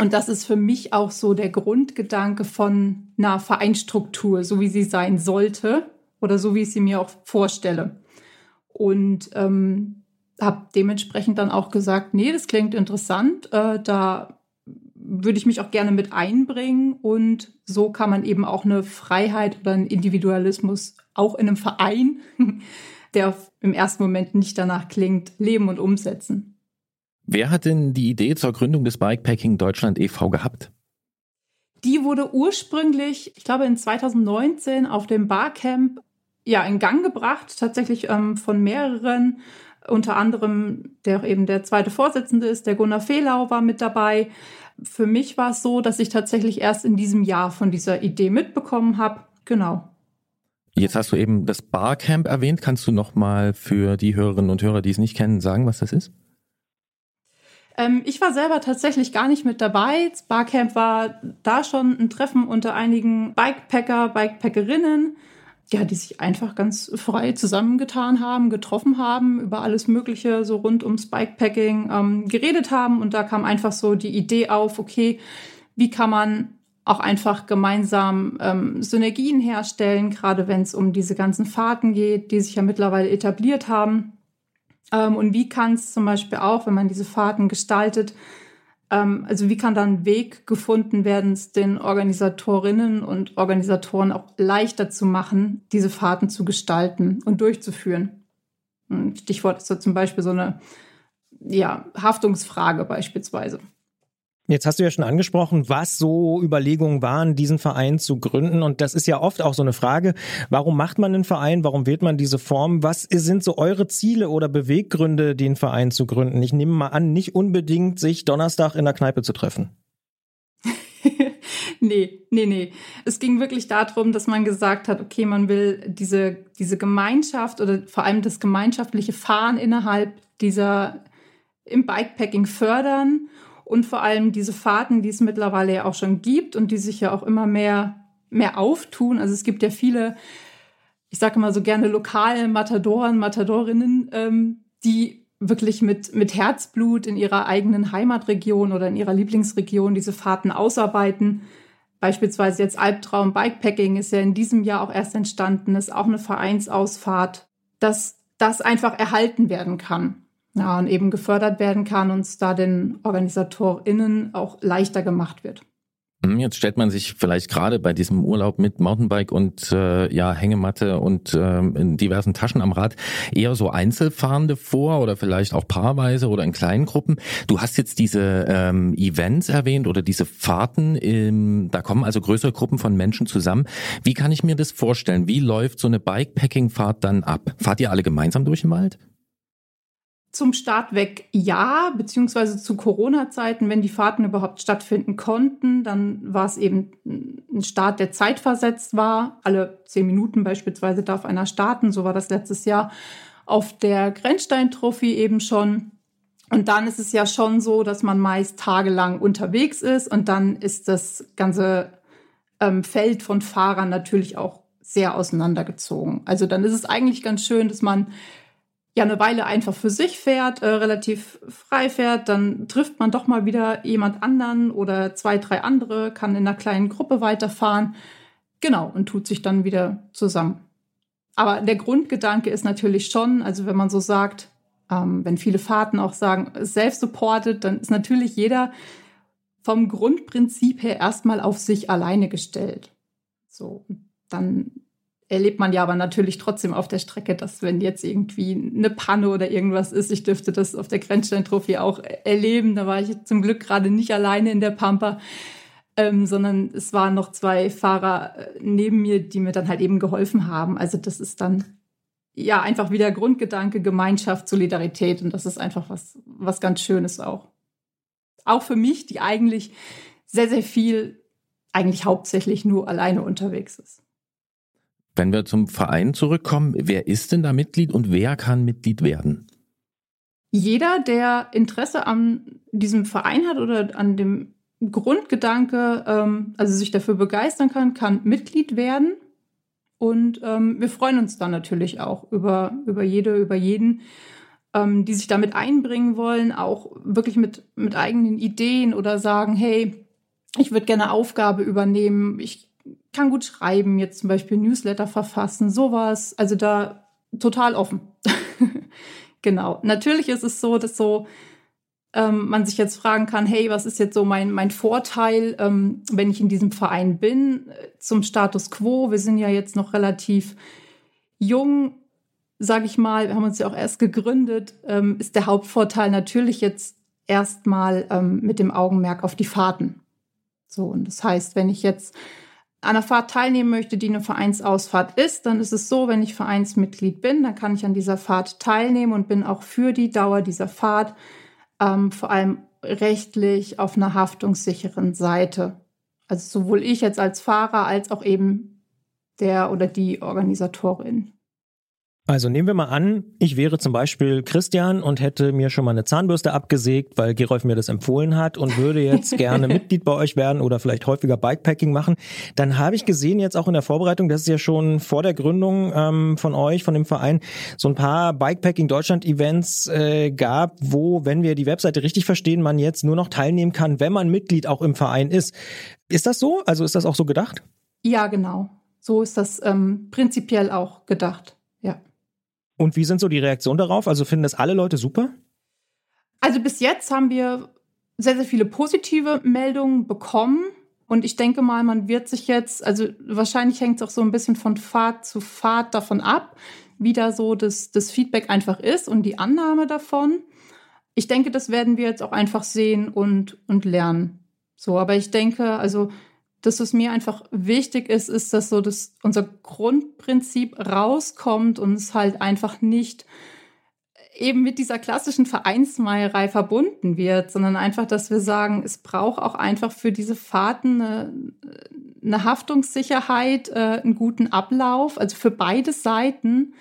Und das ist für mich auch so der Grundgedanke von einer Vereinstruktur, so wie sie sein sollte oder so wie ich sie mir auch vorstelle. Und ähm, habe dementsprechend dann auch gesagt, nee, das klingt interessant, äh, da würde ich mich auch gerne mit einbringen und so kann man eben auch eine Freiheit oder einen Individualismus auch in einem Verein, [laughs] der im ersten Moment nicht danach klingt, leben und umsetzen. Wer hat denn die Idee zur Gründung des Bikepacking Deutschland e.V. gehabt? Die wurde ursprünglich, ich glaube in 2019 auf dem Barcamp ja in Gang gebracht, tatsächlich ähm, von mehreren, unter anderem der eben der zweite Vorsitzende ist, der Gunnar Fehlau war mit dabei. Für mich war es so, dass ich tatsächlich erst in diesem Jahr von dieser Idee mitbekommen habe. Genau. Jetzt hast du eben das Barcamp erwähnt. Kannst du noch mal für die Hörerinnen und Hörer, die es nicht kennen, sagen, was das ist? Ähm, ich war selber tatsächlich gar nicht mit dabei. Das Barcamp war da schon ein Treffen unter einigen Bikepacker, Bikepackerinnen ja, die sich einfach ganz frei zusammengetan haben, getroffen haben, über alles Mögliche so rund ums Bikepacking ähm, geredet haben. Und da kam einfach so die Idee auf, okay, wie kann man auch einfach gemeinsam ähm, Synergien herstellen, gerade wenn es um diese ganzen Fahrten geht, die sich ja mittlerweile etabliert haben. Ähm, und wie kann es zum Beispiel auch, wenn man diese Fahrten gestaltet, also wie kann dann ein Weg gefunden werden, es den Organisatorinnen und Organisatoren auch leichter zu machen, diese Fahrten zu gestalten und durchzuführen? Stichwort ist da zum Beispiel so eine ja, Haftungsfrage beispielsweise. Jetzt hast du ja schon angesprochen, was so Überlegungen waren, diesen Verein zu gründen. Und das ist ja oft auch so eine Frage. Warum macht man einen Verein? Warum wählt man diese Form? Was sind so eure Ziele oder Beweggründe, den Verein zu gründen? Ich nehme mal an, nicht unbedingt sich Donnerstag in der Kneipe zu treffen. [laughs] nee, nee, nee. Es ging wirklich darum, dass man gesagt hat, okay, man will diese, diese Gemeinschaft oder vor allem das gemeinschaftliche Fahren innerhalb dieser im Bikepacking fördern und vor allem diese Fahrten, die es mittlerweile ja auch schon gibt und die sich ja auch immer mehr, mehr auftun. Also es gibt ja viele, ich sage immer so gerne lokale Matadoren, Matadorinnen, ähm, die wirklich mit, mit Herzblut in ihrer eigenen Heimatregion oder in ihrer Lieblingsregion diese Fahrten ausarbeiten. Beispielsweise jetzt Albtraum Bikepacking ist ja in diesem Jahr auch erst entstanden, ist auch eine Vereinsausfahrt, dass das einfach erhalten werden kann ja, und eben gefördert werden kann und es da den OrganisatorInnen auch leichter gemacht wird. Hm, jetzt stellt man sich vielleicht gerade bei diesem Urlaub mit Mountainbike und äh, ja Hängematte und ähm, in diversen Taschen am Rad eher so Einzelfahrende vor oder vielleicht auch paarweise oder in kleinen Gruppen. Du hast jetzt diese ähm, Events erwähnt oder diese Fahrten. Im, da kommen also größere Gruppen von Menschen zusammen. Wie kann ich mir das vorstellen? Wie läuft so eine Bikepacking-Fahrt dann ab? Fahrt ihr alle gemeinsam durch den Wald? Zum Start weg ja, beziehungsweise zu Corona-Zeiten, wenn die Fahrten überhaupt stattfinden konnten, dann war es eben ein Start, der zeitversetzt war. Alle zehn Minuten beispielsweise darf einer starten. So war das letztes Jahr auf der Grenzstein-Trophy eben schon. Und dann ist es ja schon so, dass man meist tagelang unterwegs ist und dann ist das ganze ähm, Feld von Fahrern natürlich auch sehr auseinandergezogen. Also dann ist es eigentlich ganz schön, dass man ja eine Weile einfach für sich fährt, äh, relativ frei fährt, dann trifft man doch mal wieder jemand anderen oder zwei, drei andere, kann in einer kleinen Gruppe weiterfahren. Genau, und tut sich dann wieder zusammen. Aber der Grundgedanke ist natürlich schon, also wenn man so sagt, ähm, wenn viele Fahrten auch sagen, self-supported, dann ist natürlich jeder vom Grundprinzip her erstmal auf sich alleine gestellt. So, dann erlebt man ja aber natürlich trotzdem auf der Strecke, dass wenn jetzt irgendwie eine Panne oder irgendwas ist, ich dürfte das auf der Grenzstein-Trophy auch erleben. Da war ich zum Glück gerade nicht alleine in der Pampa, ähm, sondern es waren noch zwei Fahrer äh, neben mir, die mir dann halt eben geholfen haben. Also das ist dann ja einfach wieder Grundgedanke, Gemeinschaft, Solidarität und das ist einfach was, was ganz Schönes auch. Auch für mich, die eigentlich sehr, sehr viel, eigentlich hauptsächlich nur alleine unterwegs ist. Wenn wir zum Verein zurückkommen, wer ist denn da Mitglied und wer kann Mitglied werden? Jeder, der Interesse an diesem Verein hat oder an dem Grundgedanke, ähm, also sich dafür begeistern kann, kann Mitglied werden. Und ähm, wir freuen uns dann natürlich auch über, über jede, über jeden, ähm, die sich damit einbringen wollen, auch wirklich mit, mit eigenen Ideen oder sagen, hey, ich würde gerne Aufgabe übernehmen, ich kann gut schreiben, jetzt zum Beispiel Newsletter verfassen, sowas. Also da total offen. [laughs] genau. Natürlich ist es so, dass so ähm, man sich jetzt fragen kann, hey, was ist jetzt so mein, mein Vorteil, ähm, wenn ich in diesem Verein bin, äh, zum Status quo. Wir sind ja jetzt noch relativ jung, sage ich mal. Wir haben uns ja auch erst gegründet. Ähm, ist der Hauptvorteil natürlich jetzt erstmal ähm, mit dem Augenmerk auf die Fahrten. So, und das heißt, wenn ich jetzt einer Fahrt teilnehmen möchte, die eine Vereinsausfahrt ist, dann ist es so, wenn ich Vereinsmitglied bin, dann kann ich an dieser Fahrt teilnehmen und bin auch für die Dauer dieser Fahrt ähm, vor allem rechtlich auf einer haftungssicheren Seite. Also sowohl ich jetzt als Fahrer als auch eben der oder die Organisatorin. Also nehmen wir mal an, ich wäre zum Beispiel Christian und hätte mir schon mal eine Zahnbürste abgesägt, weil Gerolf mir das empfohlen hat und würde jetzt [laughs] gerne Mitglied bei euch werden oder vielleicht häufiger Bikepacking machen. Dann habe ich gesehen jetzt auch in der Vorbereitung, dass es ja schon vor der Gründung ähm, von euch, von dem Verein, so ein paar Bikepacking Deutschland Events äh, gab, wo, wenn wir die Webseite richtig verstehen, man jetzt nur noch teilnehmen kann, wenn man Mitglied auch im Verein ist. Ist das so? Also ist das auch so gedacht? Ja, genau. So ist das ähm, prinzipiell auch gedacht. Und wie sind so die Reaktionen darauf? Also finden das alle Leute super? Also bis jetzt haben wir sehr, sehr viele positive Meldungen bekommen. Und ich denke mal, man wird sich jetzt, also wahrscheinlich hängt es auch so ein bisschen von Fahrt zu Fahrt davon ab, wie da so das, das Feedback einfach ist und die Annahme davon. Ich denke, das werden wir jetzt auch einfach sehen und, und lernen. So, aber ich denke, also das, was mir einfach wichtig ist, ist, dass so das, unser Grundprinzip rauskommt und es halt einfach nicht eben mit dieser klassischen Vereinsmeierei verbunden wird, sondern einfach, dass wir sagen, es braucht auch einfach für diese Fahrten eine, eine Haftungssicherheit, äh, einen guten Ablauf, also für beide Seiten.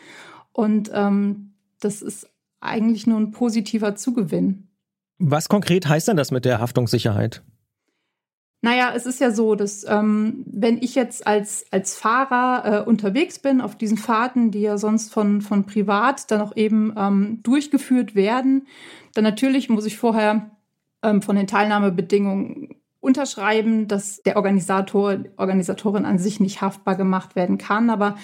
Und ähm, das ist eigentlich nur ein positiver Zugewinn. Was konkret heißt denn das mit der Haftungssicherheit? Naja, es ist ja so, dass ähm, wenn ich jetzt als, als Fahrer äh, unterwegs bin auf diesen Fahrten, die ja sonst von, von privat dann auch eben ähm, durchgeführt werden, dann natürlich muss ich vorher ähm, von den Teilnahmebedingungen unterschreiben, dass der Organisator, Organisatorin an sich nicht haftbar gemacht werden kann. Aber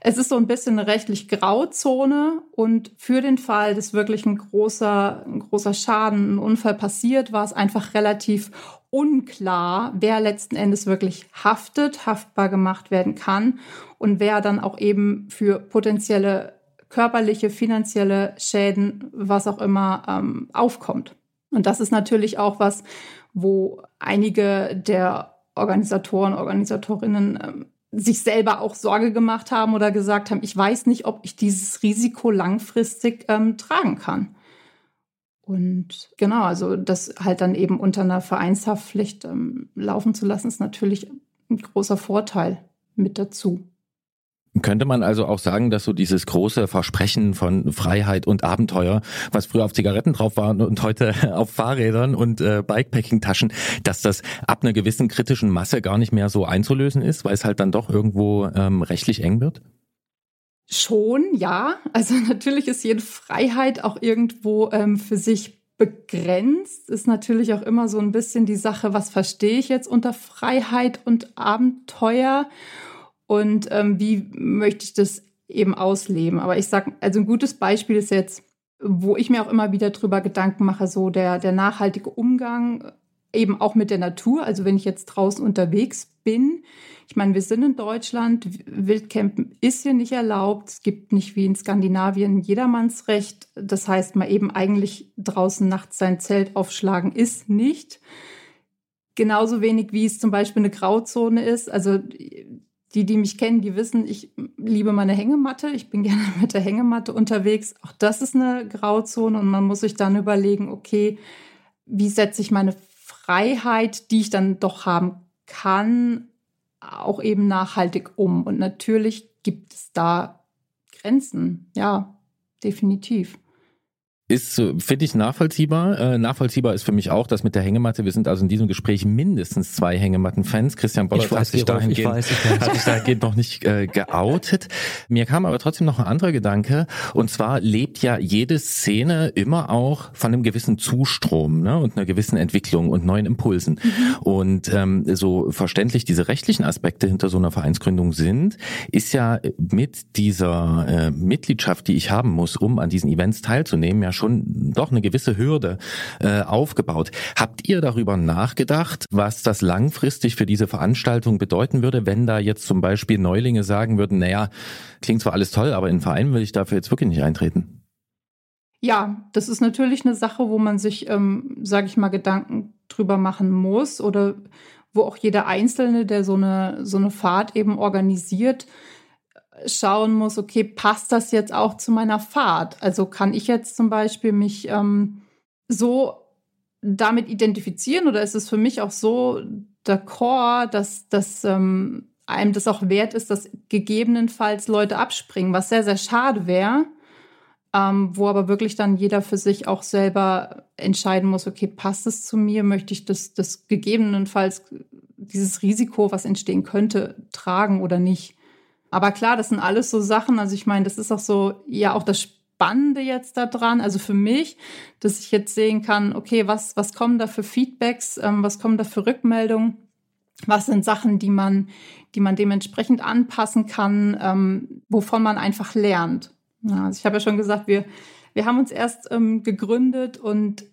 es ist so ein bisschen eine rechtlich Grauzone und für den Fall, dass wirklich ein großer, ein großer Schaden, ein Unfall passiert, war es einfach relativ unklar, wer letzten Endes wirklich haftet, haftbar gemacht werden kann und wer dann auch eben für potenzielle körperliche, finanzielle Schäden, was auch immer, ähm, aufkommt. Und das ist natürlich auch was, wo einige der Organisatoren, Organisatorinnen ähm, sich selber auch Sorge gemacht haben oder gesagt haben, ich weiß nicht, ob ich dieses Risiko langfristig ähm, tragen kann. Und genau, also das halt dann eben unter einer Vereinshaftpflicht ähm, laufen zu lassen, ist natürlich ein großer Vorteil mit dazu. Könnte man also auch sagen, dass so dieses große Versprechen von Freiheit und Abenteuer, was früher auf Zigaretten drauf war und heute [laughs] auf Fahrrädern und äh, Bikepacking-Taschen, dass das ab einer gewissen kritischen Masse gar nicht mehr so einzulösen ist, weil es halt dann doch irgendwo ähm, rechtlich eng wird? Schon, ja. Also [laughs] natürlich ist jede Freiheit auch irgendwo ähm, für sich begrenzt. Ist natürlich auch immer so ein bisschen die Sache, was verstehe ich jetzt unter Freiheit und Abenteuer und ähm, wie möchte ich das eben ausleben. Aber ich sage, also ein gutes Beispiel ist jetzt, wo ich mir auch immer wieder drüber Gedanken mache, so der, der nachhaltige Umgang eben auch mit der Natur. Also wenn ich jetzt draußen unterwegs bin, ich meine, wir sind in Deutschland, Wildcampen ist hier nicht erlaubt. Es gibt nicht wie in Skandinavien jedermannsrecht. Das heißt, mal eben eigentlich draußen nachts sein Zelt aufschlagen ist nicht. Genauso wenig wie es zum Beispiel eine Grauzone ist. Also die, die mich kennen, die wissen, ich liebe meine Hängematte. Ich bin [laughs] gerne mit der Hängematte unterwegs. Auch das ist eine Grauzone und man muss sich dann überlegen, okay, wie setze ich meine Freiheit, die ich dann doch haben kann, auch eben nachhaltig um. Und natürlich gibt es da Grenzen. Ja, definitiv. Ist, finde ich, nachvollziehbar. Äh, nachvollziehbar ist für mich auch, dass mit der Hängematte, wir sind also in diesem Gespräch mindestens zwei Hängematten-Fans. Christian Bollert hat sich dahingehend, hat sich dahingehend noch nicht äh, geoutet. Mir kam aber trotzdem noch ein anderer Gedanke. Und zwar lebt ja jede Szene immer auch von einem gewissen Zustrom ne, und einer gewissen Entwicklung und neuen Impulsen. Mhm. Und ähm, so verständlich diese rechtlichen Aspekte hinter so einer Vereinsgründung sind, ist ja mit dieser äh, Mitgliedschaft, die ich haben muss, um an diesen Events teilzunehmen, ja schon doch eine gewisse Hürde äh, aufgebaut. Habt ihr darüber nachgedacht, was das langfristig für diese Veranstaltung bedeuten würde, wenn da jetzt zum Beispiel Neulinge sagen würden, naja, klingt zwar alles toll, aber in Verein will ich dafür jetzt wirklich nicht eintreten? Ja, das ist natürlich eine Sache, wo man sich, ähm, sage ich mal, Gedanken drüber machen muss oder wo auch jeder Einzelne, der so eine, so eine Fahrt eben organisiert, schauen muss, okay, passt das jetzt auch zu meiner Fahrt? Also kann ich jetzt zum Beispiel mich ähm, so damit identifizieren oder ist es für mich auch so d'accord, dass, dass ähm, einem das auch wert ist, dass gegebenenfalls Leute abspringen, was sehr, sehr schade wäre, ähm, wo aber wirklich dann jeder für sich auch selber entscheiden muss, okay, passt es zu mir, möchte ich das, das gegebenenfalls dieses Risiko, was entstehen könnte, tragen oder nicht. Aber klar, das sind alles so Sachen. Also ich meine, das ist auch so, ja, auch das Spannende jetzt daran. Also für mich, dass ich jetzt sehen kann, okay, was, was kommen da für Feedbacks, ähm, was kommen da für Rückmeldungen? Was sind Sachen, die man, die man dementsprechend anpassen kann, ähm, wovon man einfach lernt? Ja, also ich habe ja schon gesagt, wir, wir haben uns erst ähm, gegründet und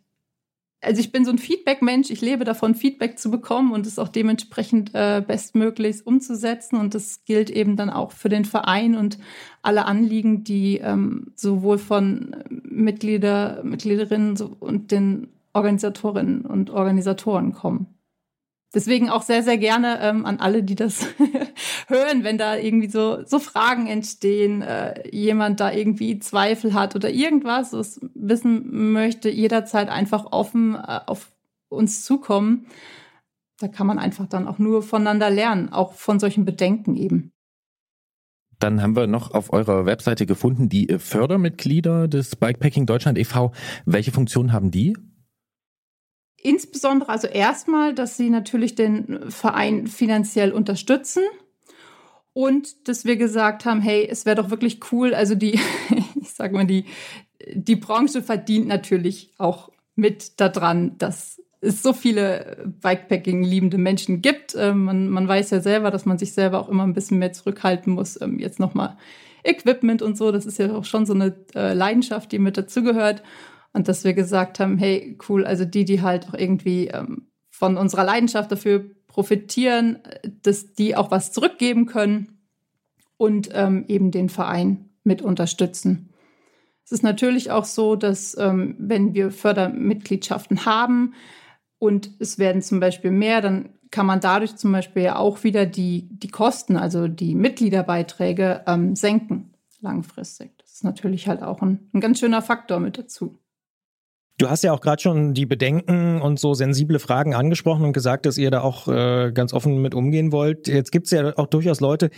also ich bin so ein Feedback-Mensch, ich lebe davon, Feedback zu bekommen und es auch dementsprechend äh, bestmöglichst umzusetzen. Und das gilt eben dann auch für den Verein und alle Anliegen, die ähm, sowohl von Mitglieder, Mitgliederinnen und den Organisatorinnen und Organisatoren kommen. Deswegen auch sehr, sehr gerne ähm, an alle, die das [laughs] hören, wenn da irgendwie so, so Fragen entstehen, äh, jemand da irgendwie Zweifel hat oder irgendwas, was wissen möchte, jederzeit einfach offen äh, auf uns zukommen. Da kann man einfach dann auch nur voneinander lernen, auch von solchen Bedenken eben. Dann haben wir noch auf eurer Webseite gefunden die Fördermitglieder des Bikepacking Deutschland e.V. Welche Funktion haben die? Insbesondere also erstmal, dass sie natürlich den Verein finanziell unterstützen und dass wir gesagt haben, hey, es wäre doch wirklich cool, also die, [laughs] ich sag mal, die, die Branche verdient natürlich auch mit daran, dass es so viele Bikepacking-liebende Menschen gibt. Ähm, man, man weiß ja selber, dass man sich selber auch immer ein bisschen mehr zurückhalten muss. Ähm, jetzt nochmal Equipment und so, das ist ja auch schon so eine äh, Leidenschaft, die mit dazugehört. Und dass wir gesagt haben, hey, cool, also die, die halt auch irgendwie ähm, von unserer Leidenschaft dafür profitieren, dass die auch was zurückgeben können und ähm, eben den Verein mit unterstützen. Es ist natürlich auch so, dass ähm, wenn wir Fördermitgliedschaften haben und es werden zum Beispiel mehr, dann kann man dadurch zum Beispiel ja auch wieder die, die Kosten, also die Mitgliederbeiträge ähm, senken langfristig. Das ist natürlich halt auch ein, ein ganz schöner Faktor mit dazu. Du hast ja auch gerade schon die Bedenken und so sensible Fragen angesprochen und gesagt, dass ihr da auch äh, ganz offen mit umgehen wollt. Jetzt gibt es ja auch durchaus Leute,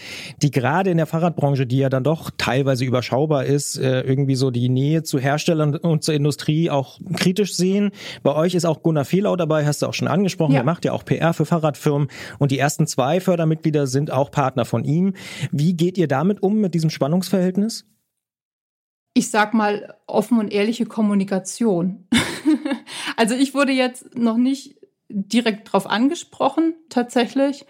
die gerade in der Fahrradbranche, die ja dann doch teilweise überschaubar ist, äh, irgendwie so die Nähe zu Herstellern und zur Industrie auch kritisch sehen. Bei euch ist auch Gunnar Fehlau dabei, hast du auch schon angesprochen. Ja. Er macht ja auch PR für Fahrradfirmen und die ersten zwei Fördermitglieder sind auch Partner von ihm. Wie geht ihr damit um, mit diesem Spannungsverhältnis? Ich sag mal, offen und ehrliche Kommunikation. [laughs] also ich wurde jetzt noch nicht direkt darauf angesprochen, tatsächlich.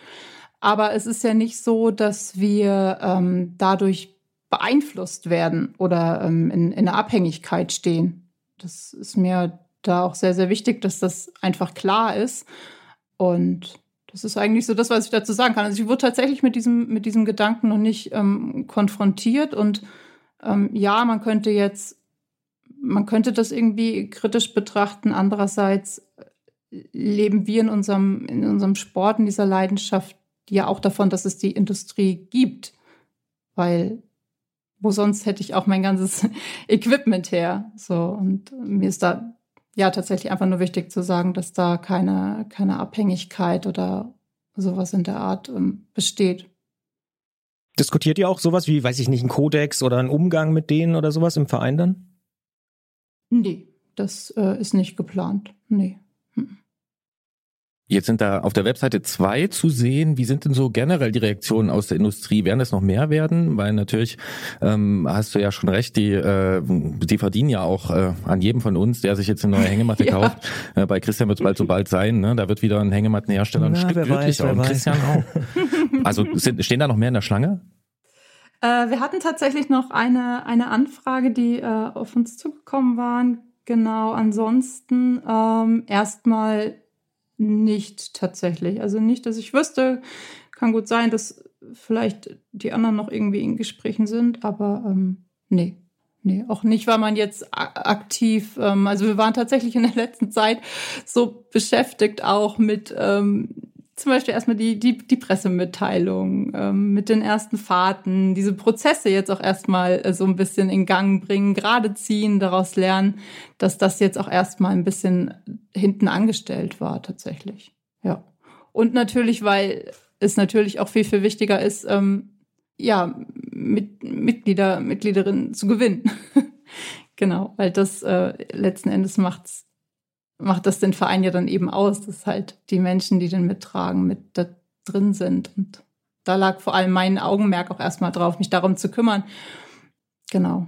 Aber es ist ja nicht so, dass wir ähm, dadurch beeinflusst werden oder ähm, in, in einer Abhängigkeit stehen. Das ist mir da auch sehr, sehr wichtig, dass das einfach klar ist. Und das ist eigentlich so das, was ich dazu sagen kann. Also ich wurde tatsächlich mit diesem, mit diesem Gedanken noch nicht ähm, konfrontiert. Und ähm, ja, man könnte jetzt, man könnte das irgendwie kritisch betrachten. Andererseits leben wir in unserem, in unserem Sport, in dieser Leidenschaft ja auch davon, dass es die Industrie gibt. Weil wo sonst hätte ich auch mein ganzes [laughs] Equipment her. So, und mir ist da ja tatsächlich einfach nur wichtig zu sagen, dass da keine, keine Abhängigkeit oder sowas in der Art ähm, besteht. Diskutiert ihr auch sowas wie, weiß ich nicht, ein Kodex oder einen Umgang mit denen oder sowas im Verein dann? Nee, das äh, ist nicht geplant. Nee. Hm. Jetzt sind da auf der Webseite zwei zu sehen. Wie sind denn so generell die Reaktionen aus der Industrie? Werden es noch mehr werden? Weil natürlich ähm, hast du ja schon recht, die, äh, die verdienen ja auch äh, an jedem von uns, der sich jetzt eine neue Hängematte [laughs] ja. kauft. Äh, bei Christian wird es bald so bald sein. Ne? Da wird wieder ein Hängemattenhersteller ein ja, Stück glücklicher und Christian auch. [laughs] Also [laughs] sind, stehen da noch mehr in der Schlange? Äh, wir hatten tatsächlich noch eine, eine Anfrage, die äh, auf uns zugekommen waren. Genau, ansonsten ähm, erstmal nicht tatsächlich. Also nicht, dass ich wüsste. Kann gut sein, dass vielleicht die anderen noch irgendwie in Gesprächen sind, aber ähm, nee. Nee, auch nicht, weil man jetzt aktiv, ähm, also wir waren tatsächlich in der letzten Zeit so beschäftigt auch mit ähm, zum Beispiel erstmal die, die, die Pressemitteilung ähm, mit den ersten Fahrten, diese Prozesse jetzt auch erstmal äh, so ein bisschen in Gang bringen, gerade ziehen, daraus lernen, dass das jetzt auch erstmal ein bisschen hinten angestellt war tatsächlich. Ja. Und natürlich, weil es natürlich auch viel, viel wichtiger ist, ähm, ja, mit, Mitglieder, Mitgliederinnen zu gewinnen. [laughs] genau, weil das äh, letzten Endes macht's macht das den Verein ja dann eben aus, dass halt die Menschen, die den mittragen, mit da drin sind. Und da lag vor allem mein Augenmerk auch erstmal drauf, mich darum zu kümmern. Genau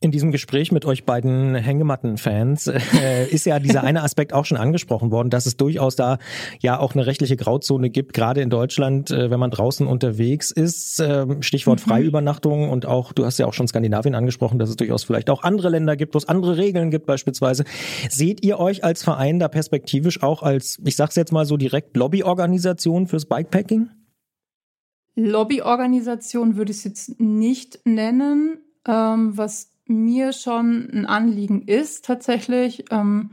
in diesem Gespräch mit euch beiden Hängematten-Fans äh, ist ja dieser eine Aspekt auch schon angesprochen worden, dass es durchaus da ja auch eine rechtliche Grauzone gibt, gerade in Deutschland, äh, wenn man draußen unterwegs ist. Äh, Stichwort mhm. Freiübernachtung und auch, du hast ja auch schon Skandinavien angesprochen, dass es durchaus vielleicht auch andere Länder gibt, wo es andere Regeln gibt beispielsweise. Seht ihr euch als Verein da perspektivisch auch als, ich sag's jetzt mal so direkt, Lobbyorganisation fürs Bikepacking? Lobbyorganisation würde ich es jetzt nicht nennen. Ähm, was mir schon ein Anliegen ist, tatsächlich. Ähm,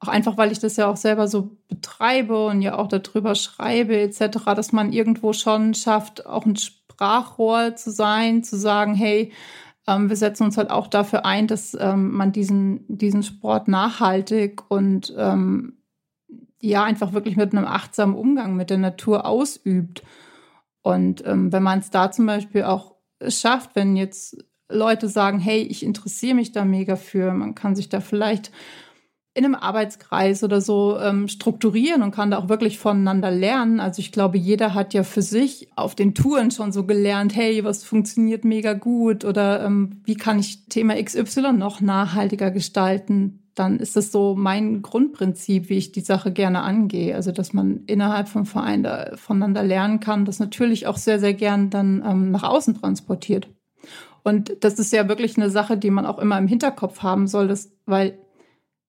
auch einfach, weil ich das ja auch selber so betreibe und ja auch darüber schreibe, etc., dass man irgendwo schon schafft, auch ein Sprachrohr zu sein, zu sagen, hey, ähm, wir setzen uns halt auch dafür ein, dass ähm, man diesen, diesen Sport nachhaltig und ähm, ja, einfach wirklich mit einem achtsamen Umgang mit der Natur ausübt. Und ähm, wenn man es da zum Beispiel auch schafft, wenn jetzt Leute sagen, hey, ich interessiere mich da mega für. Man kann sich da vielleicht in einem Arbeitskreis oder so ähm, strukturieren und kann da auch wirklich voneinander lernen. Also ich glaube, jeder hat ja für sich auf den Touren schon so gelernt, hey, was funktioniert mega gut oder ähm, wie kann ich Thema XY noch nachhaltiger gestalten. Dann ist das so mein Grundprinzip, wie ich die Sache gerne angehe. Also dass man innerhalb vom Verein da voneinander lernen kann, das natürlich auch sehr, sehr gern dann ähm, nach außen transportiert. Und das ist ja wirklich eine Sache, die man auch immer im Hinterkopf haben soll, dass, weil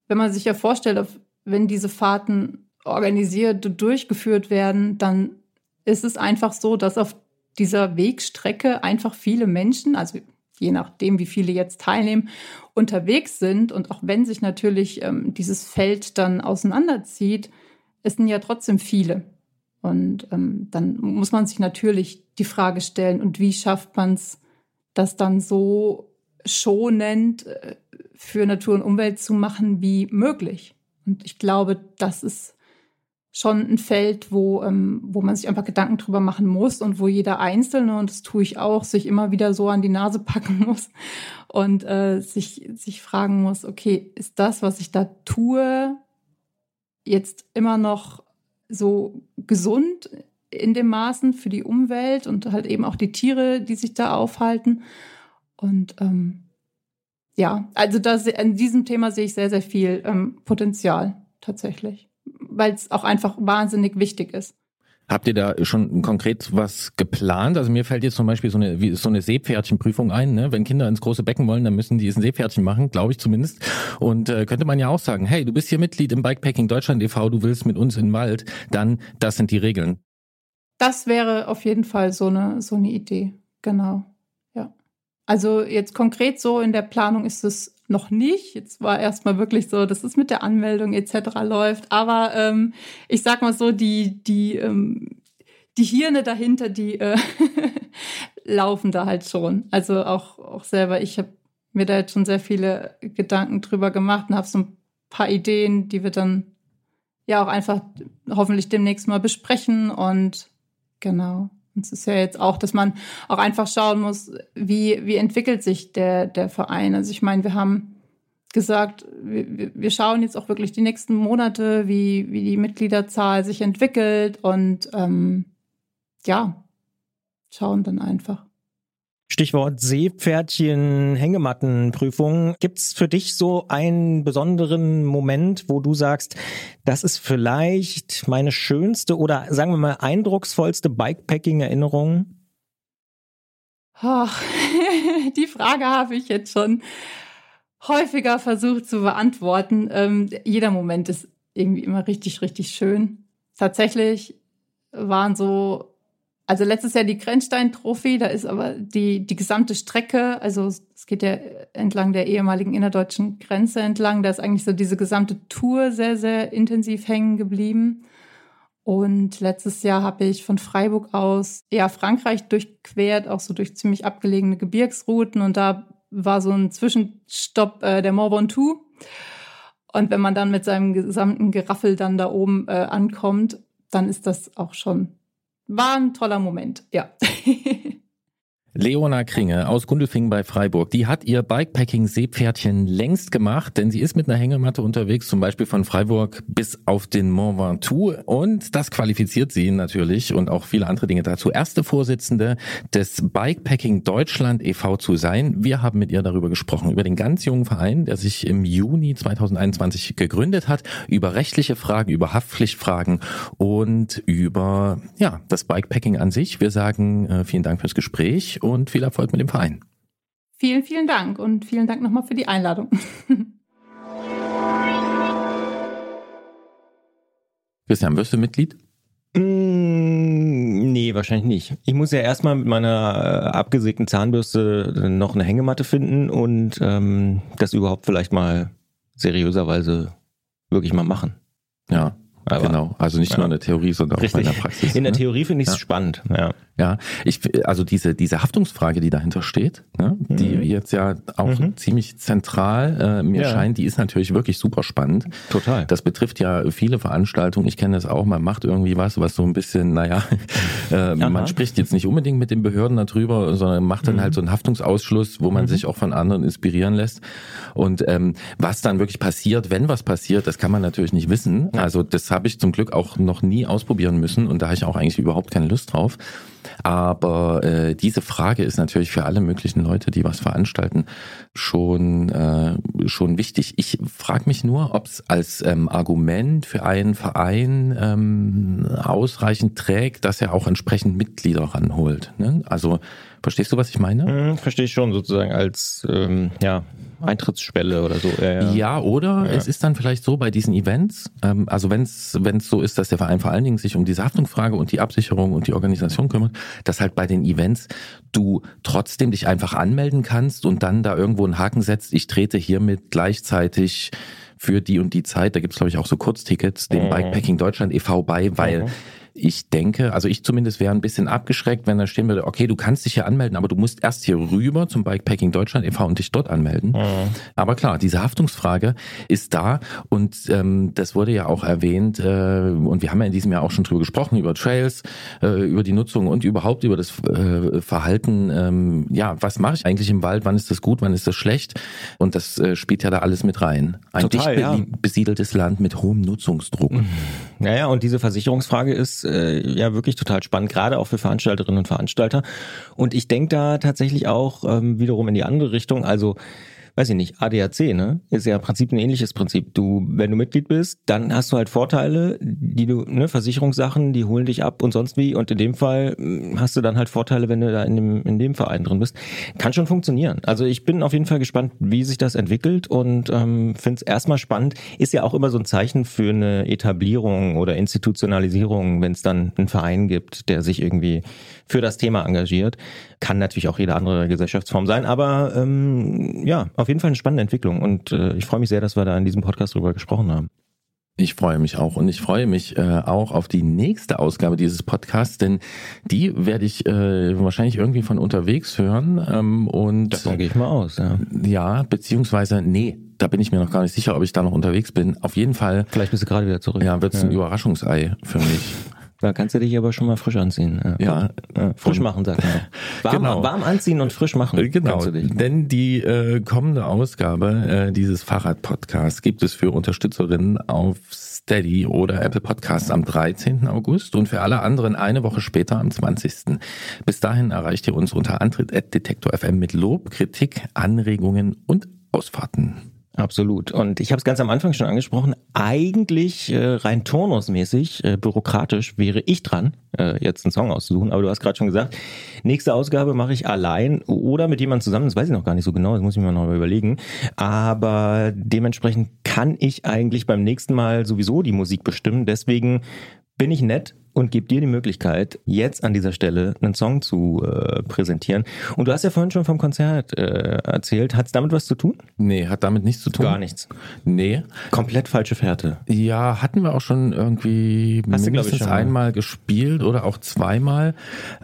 wenn man sich ja vorstellt, wenn diese Fahrten organisiert und durchgeführt werden, dann ist es einfach so, dass auf dieser Wegstrecke einfach viele Menschen, also je nachdem, wie viele jetzt teilnehmen, unterwegs sind. Und auch wenn sich natürlich ähm, dieses Feld dann auseinanderzieht, es sind ja trotzdem viele. Und ähm, dann muss man sich natürlich die Frage stellen, und wie schafft man es, das dann so schonend äh, für Natur und Umwelt zu machen wie möglich. Und ich glaube, das ist schon ein Feld, wo, ähm, wo man sich einfach Gedanken drüber machen muss und wo jeder Einzelne, und das tue ich auch, sich immer wieder so an die Nase packen [laughs] muss und äh, sich, sich fragen muss, okay, ist das, was ich da tue, jetzt immer noch so gesund in dem Maßen für die Umwelt und halt eben auch die Tiere, die sich da aufhalten. Und ähm, ja, also das, in diesem Thema sehe ich sehr, sehr viel ähm, Potenzial tatsächlich, weil es auch einfach wahnsinnig wichtig ist. Habt ihr da schon konkret was geplant? Also mir fällt jetzt zum Beispiel so eine, wie, so eine Seepferdchenprüfung ein. Ne? Wenn Kinder ins große Becken wollen, dann müssen die ein Seepferdchen machen, glaube ich zumindest. Und äh, könnte man ja auch sagen, hey, du bist hier Mitglied im Bikepacking Deutschland e.V., du willst mit uns in den Wald, dann das sind die Regeln. Das wäre auf jeden Fall so eine, so eine Idee. Genau. Ja. Also jetzt konkret so in der Planung ist es noch nicht. Jetzt war erstmal wirklich so, dass es mit der Anmeldung etc. läuft. Aber ähm, ich sag mal so, die, die, ähm, die Hirne dahinter, die äh, [laughs] laufen da halt schon. Also auch, auch selber, ich habe mir da jetzt schon sehr viele Gedanken drüber gemacht und habe so ein paar Ideen, die wir dann ja auch einfach hoffentlich demnächst mal besprechen. Und genau. Und es ist ja jetzt auch, dass man auch einfach schauen muss, wie, wie entwickelt sich der, der Verein. Also ich meine, wir haben gesagt, wir, wir schauen jetzt auch wirklich die nächsten Monate, wie, wie die Mitgliederzahl sich entwickelt und ähm, ja, schauen dann einfach. Stichwort Seepferdchen, Hängemattenprüfung. Gibt's für dich so einen besonderen Moment, wo du sagst, das ist vielleicht meine schönste oder sagen wir mal eindrucksvollste Bikepacking-Erinnerung? [laughs] Die Frage habe ich jetzt schon häufiger versucht zu beantworten. Ähm, jeder Moment ist irgendwie immer richtig, richtig schön. Tatsächlich waren so also letztes Jahr die Grenzstein-Trophy, da ist aber die, die gesamte Strecke, also es geht ja entlang der ehemaligen innerdeutschen Grenze entlang, da ist eigentlich so diese gesamte Tour sehr, sehr intensiv hängen geblieben. Und letztes Jahr habe ich von Freiburg aus ja Frankreich durchquert, auch so durch ziemlich abgelegene Gebirgsrouten. Und da war so ein Zwischenstopp äh, der Mont Ventoux. Und wenn man dann mit seinem gesamten Geraffel dann da oben äh, ankommt, dann ist das auch schon war ein toller Moment, ja. [laughs] Leona Kringe aus Gundelfingen bei Freiburg, die hat ihr Bikepacking-Seepferdchen längst gemacht, denn sie ist mit einer Hängematte unterwegs, zum Beispiel von Freiburg bis auf den Mont Ventoux und das qualifiziert sie natürlich und auch viele andere Dinge dazu, erste Vorsitzende des Bikepacking Deutschland e.V. zu sein. Wir haben mit ihr darüber gesprochen, über den ganz jungen Verein, der sich im Juni 2021 gegründet hat, über rechtliche Fragen, über Haftpflichtfragen und über ja das Bikepacking an sich. Wir sagen äh, vielen Dank fürs Gespräch und viel Erfolg mit dem Verein. Vielen, vielen Dank und vielen Dank nochmal für die Einladung. [laughs] Christian, wirst du Mitglied? Mm, nee, wahrscheinlich nicht. Ich muss ja erstmal mit meiner äh, abgesägten Zahnbürste noch eine Hängematte finden und ähm, das überhaupt vielleicht mal seriöserweise wirklich mal machen. Ja. Aber, genau, also nicht ja. nur in der Theorie, sondern auch in der Praxis. In der ne? Theorie finde ich es ja. spannend. Ja, ja. Ich, also diese diese Haftungsfrage, die dahinter steht, ne, mhm. die jetzt ja auch mhm. ziemlich zentral äh, mir ja. scheint, die ist natürlich wirklich super spannend. Total. Das betrifft ja viele Veranstaltungen. Ich kenne das auch. Man macht irgendwie was, was so ein bisschen, naja, [laughs] äh, man spricht jetzt nicht unbedingt mit den Behörden darüber, sondern macht dann mhm. halt so einen Haftungsausschluss, wo man mhm. sich auch von anderen inspirieren lässt. Und ähm, was dann wirklich passiert, wenn was passiert, das kann man natürlich nicht wissen. Also das habe ich zum Glück auch noch nie ausprobieren müssen und da habe ich auch eigentlich überhaupt keine Lust drauf. Aber äh, diese Frage ist natürlich für alle möglichen Leute, die was veranstalten, schon, äh, schon wichtig. Ich frage mich nur, ob es als ähm, Argument für einen Verein ähm, ausreichend trägt, dass er auch entsprechend Mitglieder ranholt. Ne? Also verstehst du, was ich meine? Hm, verstehe ich schon, sozusagen als ähm, ja, Eintrittsschwelle oder so. Ja, ja. ja oder ja. es ist dann vielleicht so bei diesen Events, ähm, also wenn es so ist, dass der Verein vor allen Dingen sich um diese Haftungsfrage und die Absicherung und die Organisation kümmert, dass halt bei den Events du trotzdem dich einfach anmelden kannst und dann da irgendwo einen Haken setzt, ich trete hiermit gleichzeitig für die und die Zeit, da gibt's glaube ich auch so Kurztickets, dem mhm. Bikepacking Deutschland e.V. bei, weil mhm ich denke, also ich zumindest wäre ein bisschen abgeschreckt, wenn da stehen würde, okay, du kannst dich hier anmelden, aber du musst erst hier rüber zum Bikepacking Deutschland e.V. und dich dort anmelden. Mhm. Aber klar, diese Haftungsfrage ist da und ähm, das wurde ja auch erwähnt äh, und wir haben ja in diesem Jahr auch schon drüber gesprochen, über Trails, äh, über die Nutzung und überhaupt über das äh, Verhalten, ähm, ja, was mache ich eigentlich im Wald, wann ist das gut, wann ist das schlecht und das äh, spielt ja da alles mit rein. Ein Total, dicht ja. besiedeltes Land mit hohem Nutzungsdruck. Naja, und diese Versicherungsfrage ist äh, ja wirklich total spannend, gerade auch für Veranstalterinnen und Veranstalter. Und ich denke da tatsächlich auch ähm, wiederum in die andere Richtung. Also weiß ich nicht, ADAC, ne? Ist ja im Prinzip ein ähnliches Prinzip. Du, wenn du Mitglied bist, dann hast du halt Vorteile, die du, ne, Versicherungssachen, die holen dich ab und sonst wie. Und in dem Fall hm, hast du dann halt Vorteile, wenn du da in dem, in dem Verein drin bist. Kann schon funktionieren. Also ich bin auf jeden Fall gespannt, wie sich das entwickelt und ähm, finde es erstmal spannend. Ist ja auch immer so ein Zeichen für eine Etablierung oder Institutionalisierung, wenn es dann einen Verein gibt, der sich irgendwie für das Thema engagiert. Kann natürlich auch jede andere Gesellschaftsform sein, aber ähm, ja, auf jeden Fall eine spannende Entwicklung und äh, ich freue mich sehr, dass wir da in diesem Podcast drüber gesprochen haben. Ich freue mich auch und ich freue mich äh, auch auf die nächste Ausgabe dieses Podcasts, denn die werde ich äh, wahrscheinlich irgendwie von unterwegs hören ähm, und Davon gehe ich mal aus, ja. ja, beziehungsweise nee, da bin ich mir noch gar nicht sicher, ob ich da noch unterwegs bin. Auf jeden Fall. Vielleicht bist du gerade wieder zurück. Ja, wird es ein Überraschungsei für mich. [laughs] Da kannst du dich aber schon mal frisch anziehen. Ja. ja frisch machen, sagt man. [laughs] Warm, Genau. warm anziehen und frisch machen. Genau, du dich. denn die äh, kommende Ausgabe äh, dieses Fahrrad-Podcasts gibt es für Unterstützerinnen auf Steady oder Apple Podcasts am 13. August und für alle anderen eine Woche später am 20. Bis dahin erreicht ihr uns unter Antritt.detektor FM mit Lob, Kritik, Anregungen und Ausfahrten. Absolut. Und ich habe es ganz am Anfang schon angesprochen. Eigentlich äh, rein turnusmäßig, äh, bürokratisch wäre ich dran, äh, jetzt einen Song auszusuchen. Aber du hast gerade schon gesagt, nächste Ausgabe mache ich allein oder mit jemandem zusammen. Das weiß ich noch gar nicht so genau. Das muss ich mir noch mal überlegen. Aber dementsprechend kann ich eigentlich beim nächsten Mal sowieso die Musik bestimmen. Deswegen bin ich nett und gebe dir die Möglichkeit, jetzt an dieser Stelle einen Song zu äh, präsentieren. Und du hast ja vorhin schon vom Konzert äh, erzählt. Hat es damit was zu tun? Nee, hat damit nichts zu tun. Gar nichts. Nee. Komplett falsche Fährte. Ja, hatten wir auch schon irgendwie Hast du, ich, mindestens schon mal. einmal gespielt oder auch zweimal.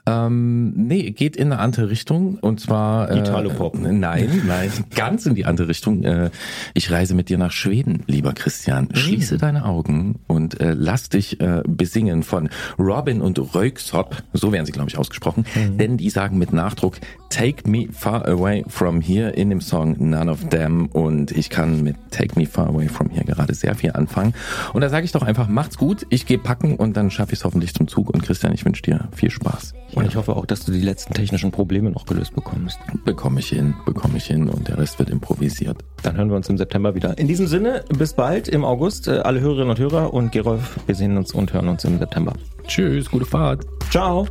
Ähm, nee, geht in eine andere Richtung und zwar äh, Italo-Pop. Nein, nein, [laughs] ganz in die andere Richtung. Äh, ich reise mit dir nach Schweden, lieber Christian. Mhm. Schließe deine Augen und äh, lass dich äh, besingen von Robin und Röyksopp. So werden sie, glaube ich, ausgesprochen. Mhm. Denn die sagen mit Nachdruck Take Me Far Away From Here in dem Song None of Them. Und ich kann mit Take Me Far Away From Here gerade sehr viel anfangen. Und da sage ich doch einfach, macht's gut, ich gehe packen und dann schaffe ich es hoffentlich zum Zug. Und Christian, ich wünsche dir viel Spaß. Und ich hoffe auch, dass du die letzten technischen Probleme noch gelöst bekommst. Bekomme ich hin, bekomme ich hin und der Rest wird improvisiert. Dann hören wir uns im September wieder. In diesem Sinne, bis bald im August. Äh, Alle Hörerinnen und Hörer und Gerolf, wir sehen uns und hören uns im September. Tschüss, gute Fahrt. Ciao.